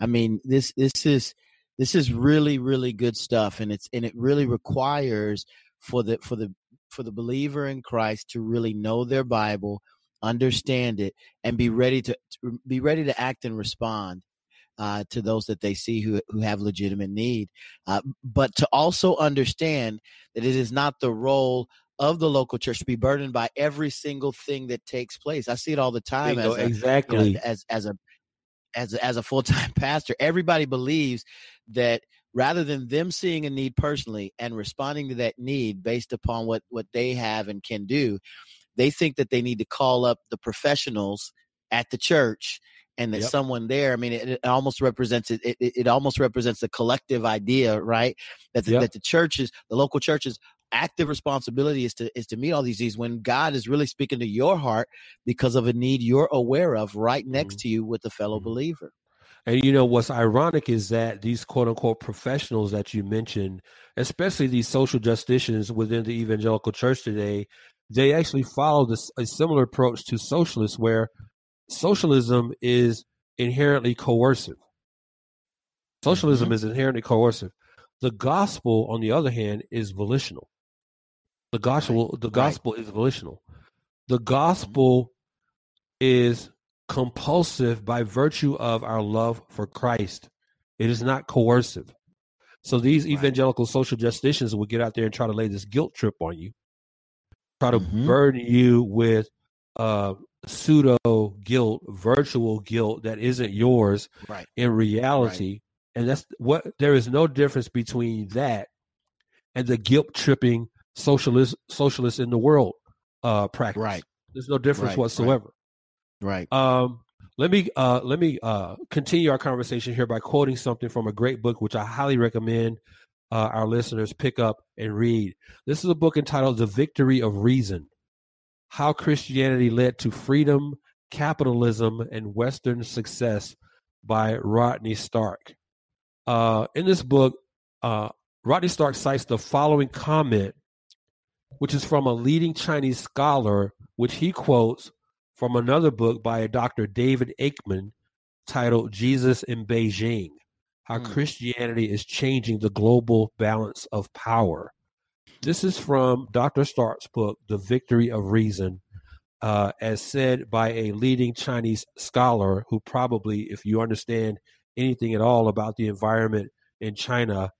I mean, this this is this is really really good stuff, and it's and it really requires for the for the for the believer in Christ to really know their Bible, understand it, and be ready to, be ready to act and respond uh, to those that they see who who have legitimate need. Uh, but to also understand that it is not the role of the local church to be burdened by every single thing that takes place. I see it all the time. As a, exactly you know, as as a as a, as a full time pastor, everybody believes that rather than them seeing a need personally and responding to that need based upon what what they have and can do, they think that they need to call up the professionals at the church and that yep. someone there i mean it, it almost represents it, it, it almost represents the collective idea right that the, yep. that the churches the local churches active responsibility is to is to meet all these needs when god is really speaking to your heart because of a need you're aware of right next mm-hmm. to you with a fellow mm-hmm. believer And you know what's ironic is that these quote unquote professionals that you mentioned, especially these social justicians within the evangelical church today, they actually follow this a similar approach to socialists where socialism is inherently coercive. Socialism mm-hmm. is inherently coercive. The gospel, on the other hand, is volitional. The gospel, right. the gospel right. is volitional. The gospel is compulsive by virtue of our love for Christ. It is not coercive. So these right. evangelical social justicians will get out there and try to lay this guilt trip on you, try to mm-hmm. burden you with uh, pseudo guilt, virtual guilt that isn't yours right. in reality. Right. And that's what there is no difference between that and the guilt tripping socialist socialists in the world uh practice. Right. There's no difference right. whatsoever. Right. Um, let me uh, let me uh, continue our conversation here by quoting something from a great book, which I highly recommend uh, our listeners pick up and read. This is a book entitled "The Victory of Reason: How Christianity Led to Freedom, Capitalism, and Western Success" by Rodney Stark. Uh, in this book, uh, Rodney Stark cites the following comment, which is from a leading Chinese scholar, which he quotes from another book by a Dr. David Aikman titled Jesus in Beijing How mm. Christianity is Changing the Global Balance of Power. This is from Dr. Stark's book, The Victory of Reason, uh, as said by a leading Chinese scholar who probably, if you understand anything at all about the environment in China,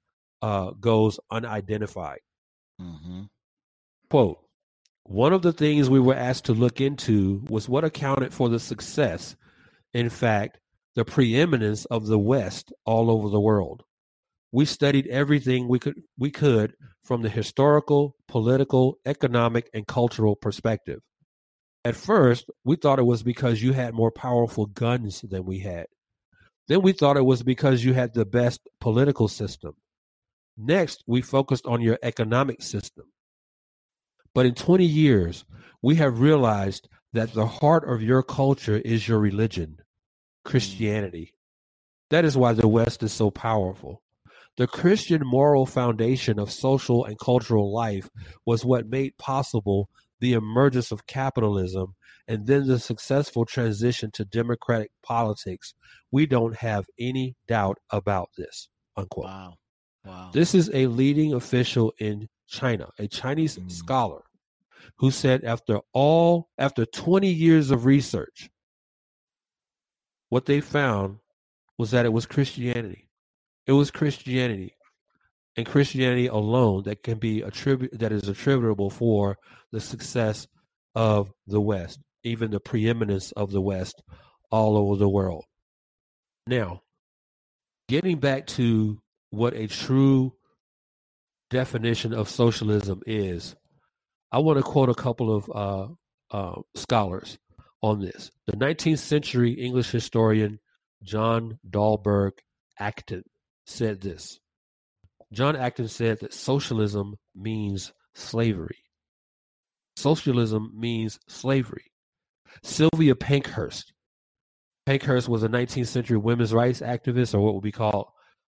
uh, goes unidentified. Mm-hmm. Quote one of the things we were asked to look into was what accounted for the success, in fact, the preeminence of the West all over the world. We studied everything we could we could from the historical, political, economic, and cultural perspective. At first, we thought it was because you had more powerful guns than we had. Then we thought it was because you had the best political system. Next, we focused on your economic system. But in 20 years, we have realized that the heart of your culture is your religion, Christianity. That is why the West is so powerful. The Christian moral foundation of social and cultural life was what made possible the emergence of capitalism and then the successful transition to democratic politics. We don't have any doubt about this. Unquote. Wow. Wow. This is a leading official in China, a Chinese mm. scholar who said after all after 20 years of research what they found was that it was Christianity. It was Christianity and Christianity alone that can be attribute that is attributable for the success of the West, even the preeminence of the West all over the world. Now, getting back to what a true definition of socialism is, I want to quote a couple of uh, uh, scholars on this. The 19th century English historian John Dalberg Acton said this. John Acton said that socialism means slavery. Socialism means slavery. Sylvia Pankhurst. Pankhurst was a 19th century women's rights activist, or what would be called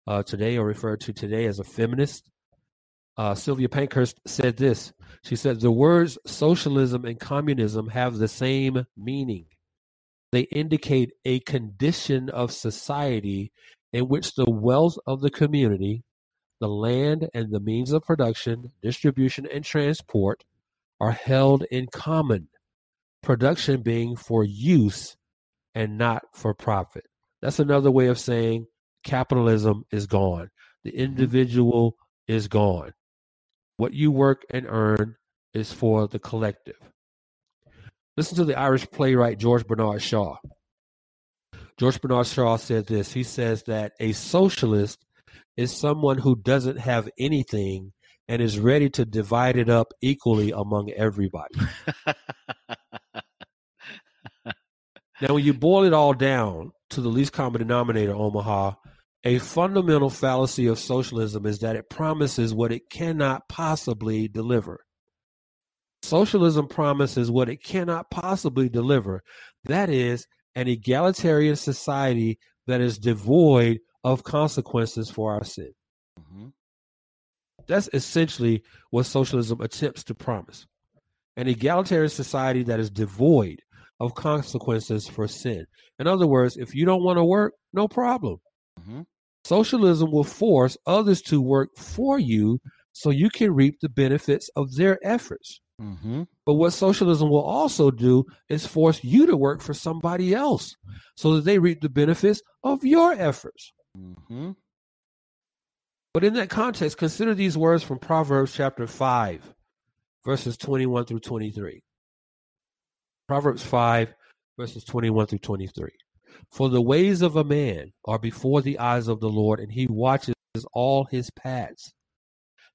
uh, today, or referred to today as a feminist uh, Sylvia Pankhurst said this. She said, The words socialism and communism have the same meaning. They indicate a condition of society in which the wealth of the community, the land and the means of production, distribution, and transport are held in common, production being for use and not for profit. That's another way of saying capitalism is gone. The individual is gone. What you work and earn is for the collective. Listen to the Irish playwright George Bernard Shaw. George Bernard Shaw said this. He says that a socialist is someone who doesn't have anything and is ready to divide it up equally among everybody. now, when you boil it all down to the least common denominator, Omaha, a fundamental fallacy of socialism is that it promises what it cannot possibly deliver. Socialism promises what it cannot possibly deliver. That is, an egalitarian society that is devoid of consequences for our sin. Mm-hmm. That's essentially what socialism attempts to promise an egalitarian society that is devoid of consequences for sin. In other words, if you don't want to work, no problem. Mm-hmm. Socialism will force others to work for you so you can reap the benefits of their efforts. Mm-hmm. But what socialism will also do is force you to work for somebody else so that they reap the benefits of your efforts. Mm-hmm. But in that context, consider these words from Proverbs chapter 5, verses 21 through 23. Proverbs 5, verses 21 through 23. For the ways of a man are before the eyes of the Lord, and he watches all his paths.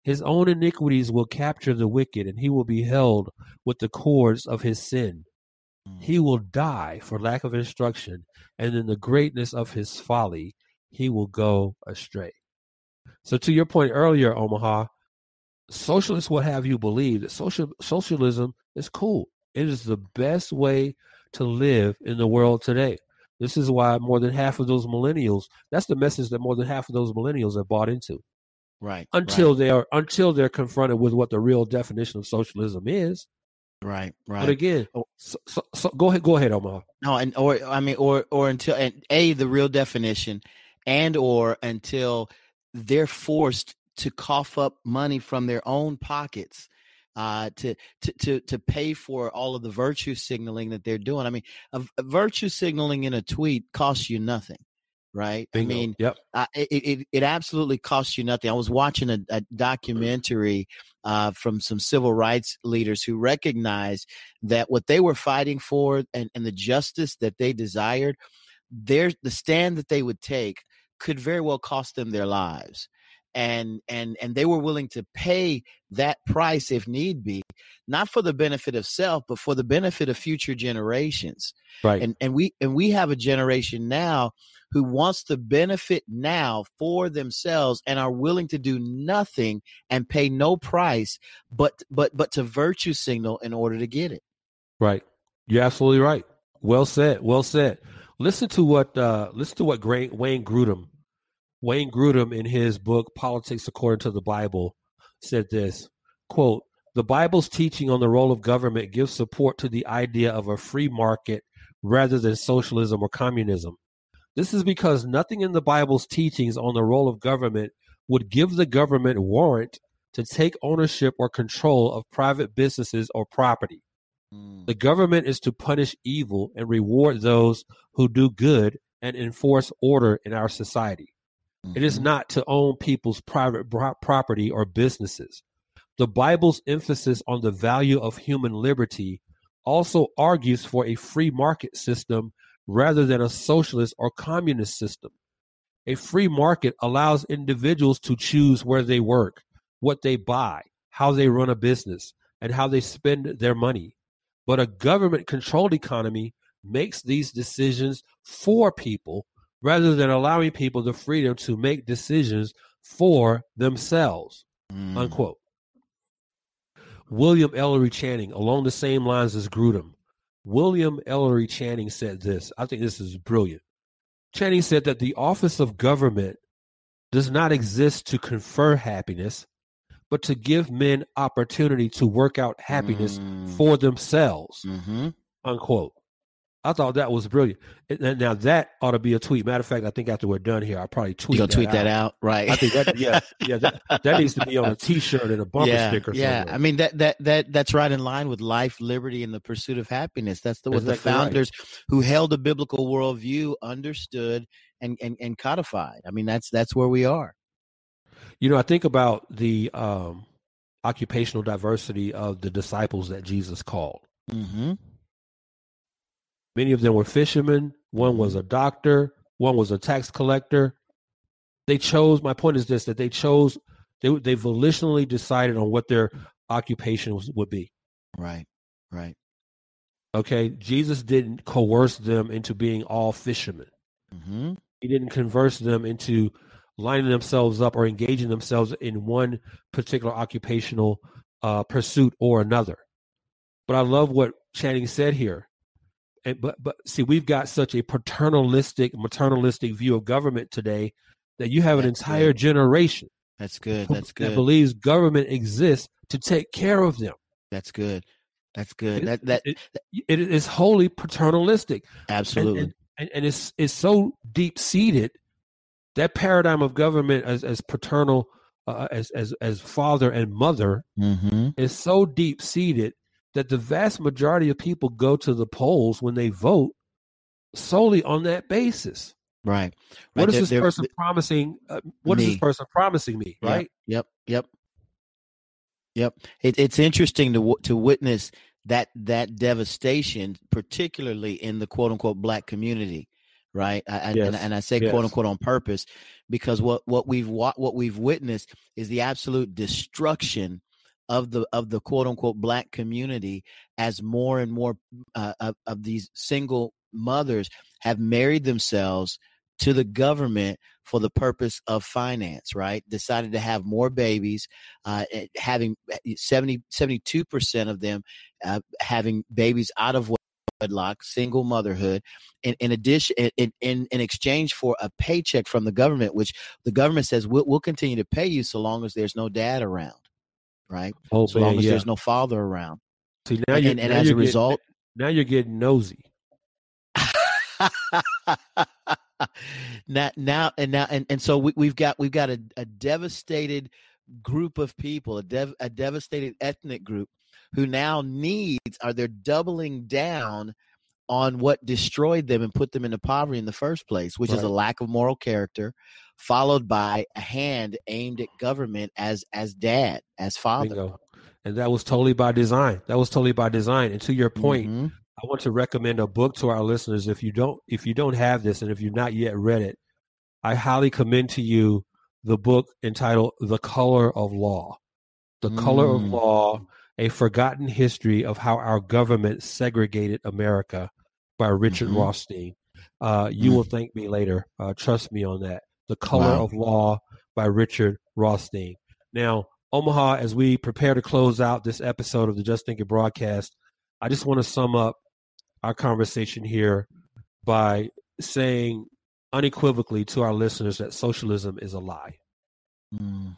His own iniquities will capture the wicked, and he will be held with the cords of his sin. He hmm. will die for lack of instruction, and in the greatness of his folly, he will go astray. So, to your point earlier, Omaha, socialists will have you believe that social socialism is cool. It is the best way to live in the world today. This is why more than half of those millennials, that's the message that more than half of those millennials have bought into. Right. Until right. they are until they're confronted with what the real definition of socialism is. Right, right. But again, oh. so, so, so go ahead, go ahead, Omar. No, and or I mean, or or until and a the real definition, and or until they're forced to cough up money from their own pockets uh, to, to to to pay for all of the virtue signaling that they're doing. I mean, a, a virtue signaling in a tweet costs you nothing right? Bingo. I mean, yep. Uh, it, it, it absolutely costs you nothing. I was watching a, a documentary uh, from some civil rights leaders who recognized that what they were fighting for and, and the justice that they desired, their the stand that they would take could very well cost them their lives and and and they were willing to pay that price if need be not for the benefit of self but for the benefit of future generations. Right. And and we and we have a generation now who wants to benefit now for themselves and are willing to do nothing and pay no price but but but to virtue signal in order to get it. Right. You're absolutely right. Well said well said. Listen to what uh listen to what wayne grudem wayne grudem in his book politics according to the bible said this quote the bible's teaching on the role of government gives support to the idea of a free market rather than socialism or communism this is because nothing in the Bible's teachings on the role of government would give the government warrant to take ownership or control of private businesses or property. Mm. The government is to punish evil and reward those who do good and enforce order in our society. Mm-hmm. It is not to own people's private property or businesses. The Bible's emphasis on the value of human liberty also argues for a free market system rather than a socialist or communist system. A free market allows individuals to choose where they work, what they buy, how they run a business, and how they spend their money. But a government controlled economy makes these decisions for people rather than allowing people the freedom to make decisions for themselves. Mm. Unquote. William Ellery Channing, along the same lines as Grudem, William Ellery Channing said this. I think this is brilliant. Channing said that the office of government does not exist to confer happiness, but to give men opportunity to work out happiness mm. for themselves. Mm-hmm. Unquote. I thought that was brilliant. And now that ought to be a tweet. Matter of fact, I think after we're done here, I'll probably tweet. You'll that tweet out. that out, right? I think that yeah, yeah, that, that needs to be on a T-shirt and a bumper yeah, sticker. Yeah, somewhere. I mean that that that that's right in line with life, liberty, and the pursuit of happiness. That's the, what exactly the founders right. who held a biblical worldview understood and, and and codified. I mean that's that's where we are. You know, I think about the um, occupational diversity of the disciples that Jesus called. Mm-hmm. Many of them were fishermen. One was a doctor. One was a tax collector. They chose. My point is this: that they chose. They they volitionally decided on what their occupation was, would be. Right. Right. Okay. Jesus didn't coerce them into being all fishermen. Mm-hmm. He didn't converse them into lining themselves up or engaging themselves in one particular occupational uh, pursuit or another. But I love what Channing said here and but but see, we've got such a paternalistic, maternalistic view of government today that you have an That's entire good. generation That's good. That's good. that believes government exists to take care of them. That's good. That's good. It- That that it, it is wholly paternalistic. Absolutely. And, and, and it's it's so deep seated that paradigm of government as as paternal uh, as as as father and mother mm-hmm. is so deep seated that the vast majority of people go to the polls when they vote solely on that basis. Right. What Right. is They're- this they're- person promising? Uh, what is Me. this person promising me? Right? Yep. Yep. Yep. It, it's interesting to to witness that that devastation, particularly in the quote unquote black community, right? I, Yes, and, and I say yes. quote unquote on purpose because what what we've what we've witnessed is the absolute destruction of the of the quote unquote black community as more and more uh, of, of these single mothers have married themselves to the government for the purpose of finance right? Decided to have more babies uh, having 70 72% of them uh, having babies out of wedlock single motherhood in, in addition in, in in exchange for a paycheck from the government which the government says we'll, we'll continue to pay you so long as there's no dad around right Oh, so man, long as yeah. there's no father around See, now and, you're, and, and now as a getting- result now you're getting nosy. now, now, and now, and, and so we, we've got we've got a, a devastated group of people, a dev, a devastated ethnic group, who now needs are they're doubling down on what destroyed them and put them into poverty in the first place, which is a lack of moral character, followed by a hand aimed at government as as dad, as father. Bingo. And that was totally by design. That was totally by design. And to your point, Mhm. I want to recommend a book to our listeners. If you don't, if you don't have this, and if you've not yet read it, I highly commend to you the book entitled "The Color of Law." The Color of Mm. Law: A Forgotten History of How Our Government Segregated America by Richard Mhm. Rothstein. Uh, you Mm. will thank me later. Uh, trust me on that. The Color Wow. of Law by Richard Rothstein. Now, Omaha, as we prepare to close out this episode of the Just Thinking broadcast, I just want to sum up our conversation here by saying unequivocally to our listeners that socialism is a lie. Mm.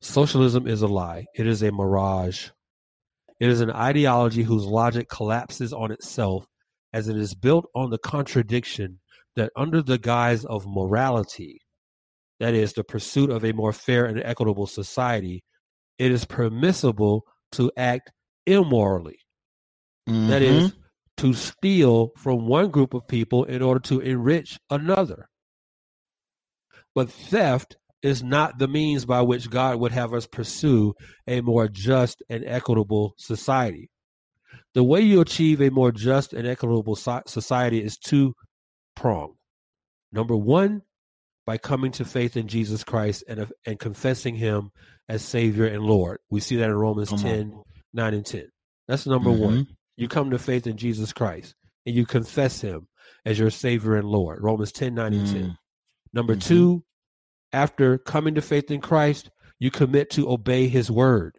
Socialism is a lie. It is a mirage. It is an ideology whose logic collapses on itself as it is built on the contradiction that under the guise of morality, that is, the pursuit of a more fair and equitable society, it is permissible to act immorally. That Mhm. is, to steal from one group of people in order to enrich another. But theft is not the means by which God would have us pursue a more just and equitable society. The way you achieve a more just and equitable society is two pronged. Number one, by coming to faith in Jesus Christ and, and confessing Him as Savior and Lord. We see that in Romans Come on. 10 9 and 10. That's number one. Mhm. You come to faith in Jesus Christ and you confess Him as your Savior and Lord. Romans 10 9 and 10. Mm. Number Mhm. two, after coming to faith in Christ, you commit to obey his word.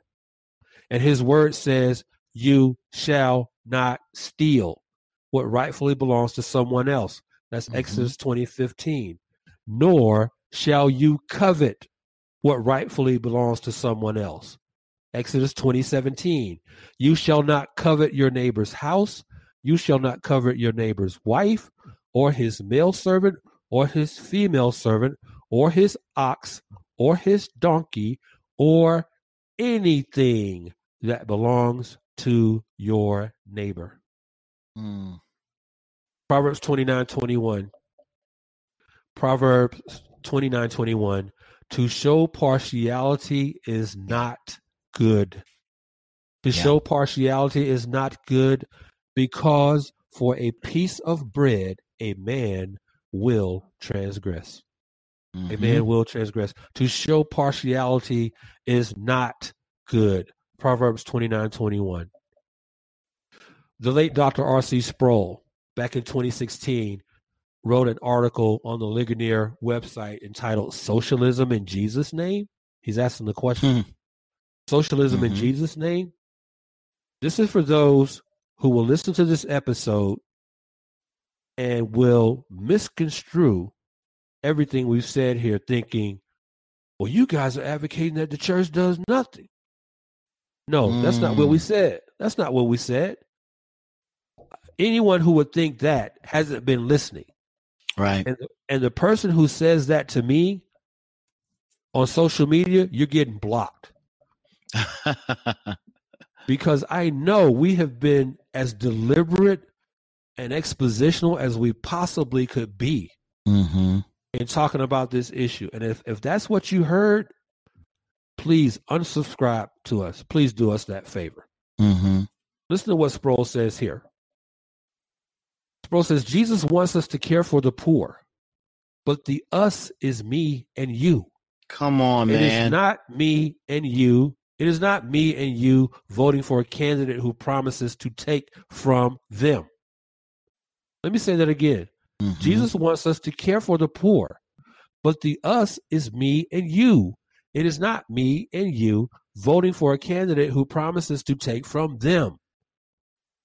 And his word says, You shall not steal what rightfully belongs to someone else. That's Mhm. Exodus twenty fifteen. Nor shall you covet what rightfully belongs to someone else. Exodus twenty seventeen. You shall not covet your neighbor's house. You shall not covet your neighbor's wife, or his male servant, or his female servant, or his ox, or his donkey, or anything that belongs to your neighbor. Mm. Proverbs twenty nine twenty one. Proverbs twenty nine twenty one. To show partiality is not good. To Yeah. show partiality is not good because for a piece of bread a man will transgress. A Mhm. man will transgress. To show partiality is not good. Proverbs twenty nine twenty one. The late Dr. R.C. Sproul, back in 2016, wrote an article on the Ligonier website entitled Socialism in Jesus' Name. He's asking the question Hmm. Socialism in Mhm. Jesus' name? This is for those who will listen to this episode and will misconstrue everything we've said here, thinking, well, you guys are advocating that the church does nothing. No, mm. that's not what we mm. said. That's not what we said. Anyone who would think that hasn't been listening. Right. And, and the person who says that to me on social media, you're getting blocked. because I know we have been as deliberate and expositional as we possibly could be mm-hmm. in talking about this issue. And if, if that's what you heard, please unsubscribe to us. Please do us that favor. Mm-hmm. Listen to what Sproul says here. Sproul says Jesus wants us to care for the poor, but the us is me and you. Come on, man. It is not me and you it is not me and you voting for a candidate who promises to take from them. Let me say that again. Mm-hmm. Jesus wants us to care for the poor, but the us is me and you. It is not me and you voting for a candidate who promises to take from them.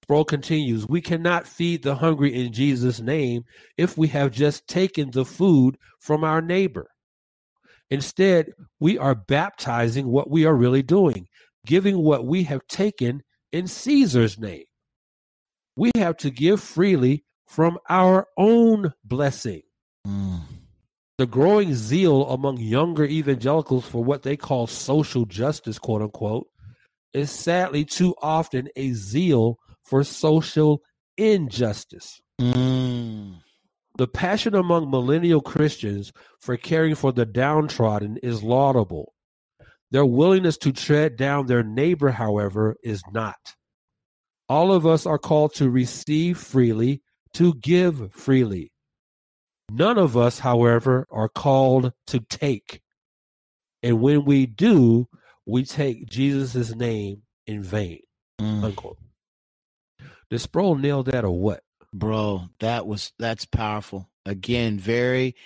Sproul continues, we cannot feed the hungry in Jesus' name if we have just taken the food from our neighbor. Instead, we are baptizing what we are really doing, giving what we have taken in Caesar's name. We have to give freely from our own blessing. Mm. The growing zeal among younger evangelicals for what they call social justice, quote unquote, is sadly too often a zeal for social injustice. Mm. The passion among millennial Christians for caring for the downtrodden is laudable. Their willingness to tread down their neighbor, however, is not. All of us are called to receive freely, to give freely. None of us, however, are called to take. And when we do, we take Jesus' name in vain. Mm. Unquote. Did Sproul nail that or what? Bro, that was that's powerful. Again, very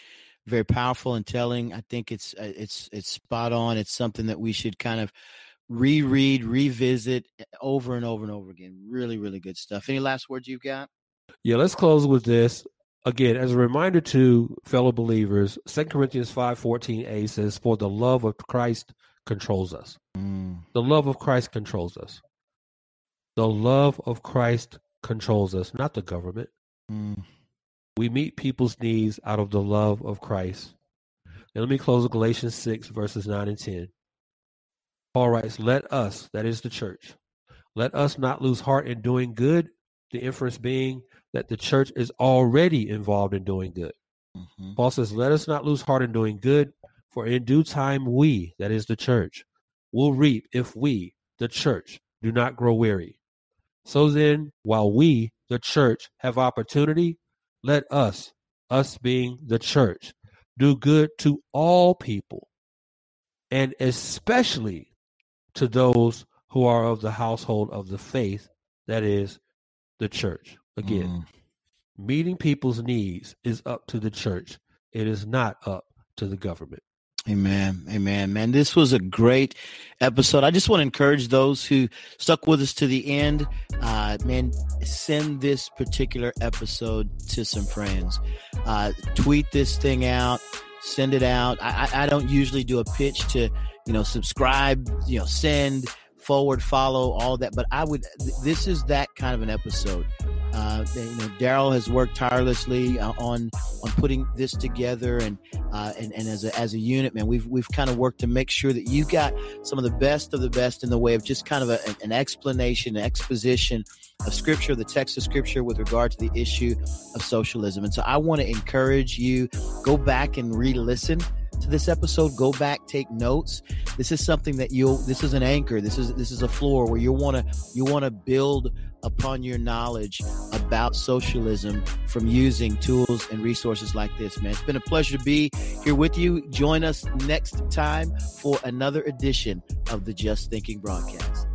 very powerful and telling. I think it's uh, it's it's spot on. It's something that we should kind of reread, revisit eh, over and over and over again. Really, really good stuff. Any last words you've got? Yeah, let's close with this. Again, as a reminder to fellow believers, 2 Corinthians 5:14a says, "For the love of Christ controls us." Mm. The love of Christ controls us. The love of Christ controls us, not the government. Mm. We meet people's needs out of the love of Christ. And let me close with Galatians 6, verses 9 and 10. Paul writes, Let us, that is the church, let us not lose heart in doing good, the inference being that the church is already involved in doing good. Mm-hmm. Paul says, Let us not lose heart in doing good, for in due time we, that is the church, will reap if we, the church, do not grow weary. So then, while we, the church, have opportunity, let us, us being the church, do good to all people, and especially to those who are of the household of the faith, that is, the church. Again, mm. meeting people's needs is up to the church, it is not up to the government. Amen. Amen. Man, this was a great episode. I just want to encourage those who stuck with us to the end. Uh, man, send this particular episode to some friends. Uh, tweet this thing out. Send it out. I, I don't usually do a pitch to, you know, subscribe, you know, send, forward, follow, all that. But I would. This is that kind of an episode. Uh, you know, Darrell has worked tirelessly uh, on on putting this together, and uh, and and as a as a unit, man, we've we've kind of worked to make sure that you got some of the best of the best in the way of just kind of a, an explanation, an exposition of Scripture, the text of Scripture with regard to the issue of socialism. And so, I want to encourage you go back and re-listen to this episode, go back, take notes. This is something that you'll this is an anchor. This is this is a floor where you want to you want to build upon your knowledge about socialism from using tools and resources like this, man. It's been a pleasure to be here with you. Join us next time for another edition of the Just Thinking broadcast.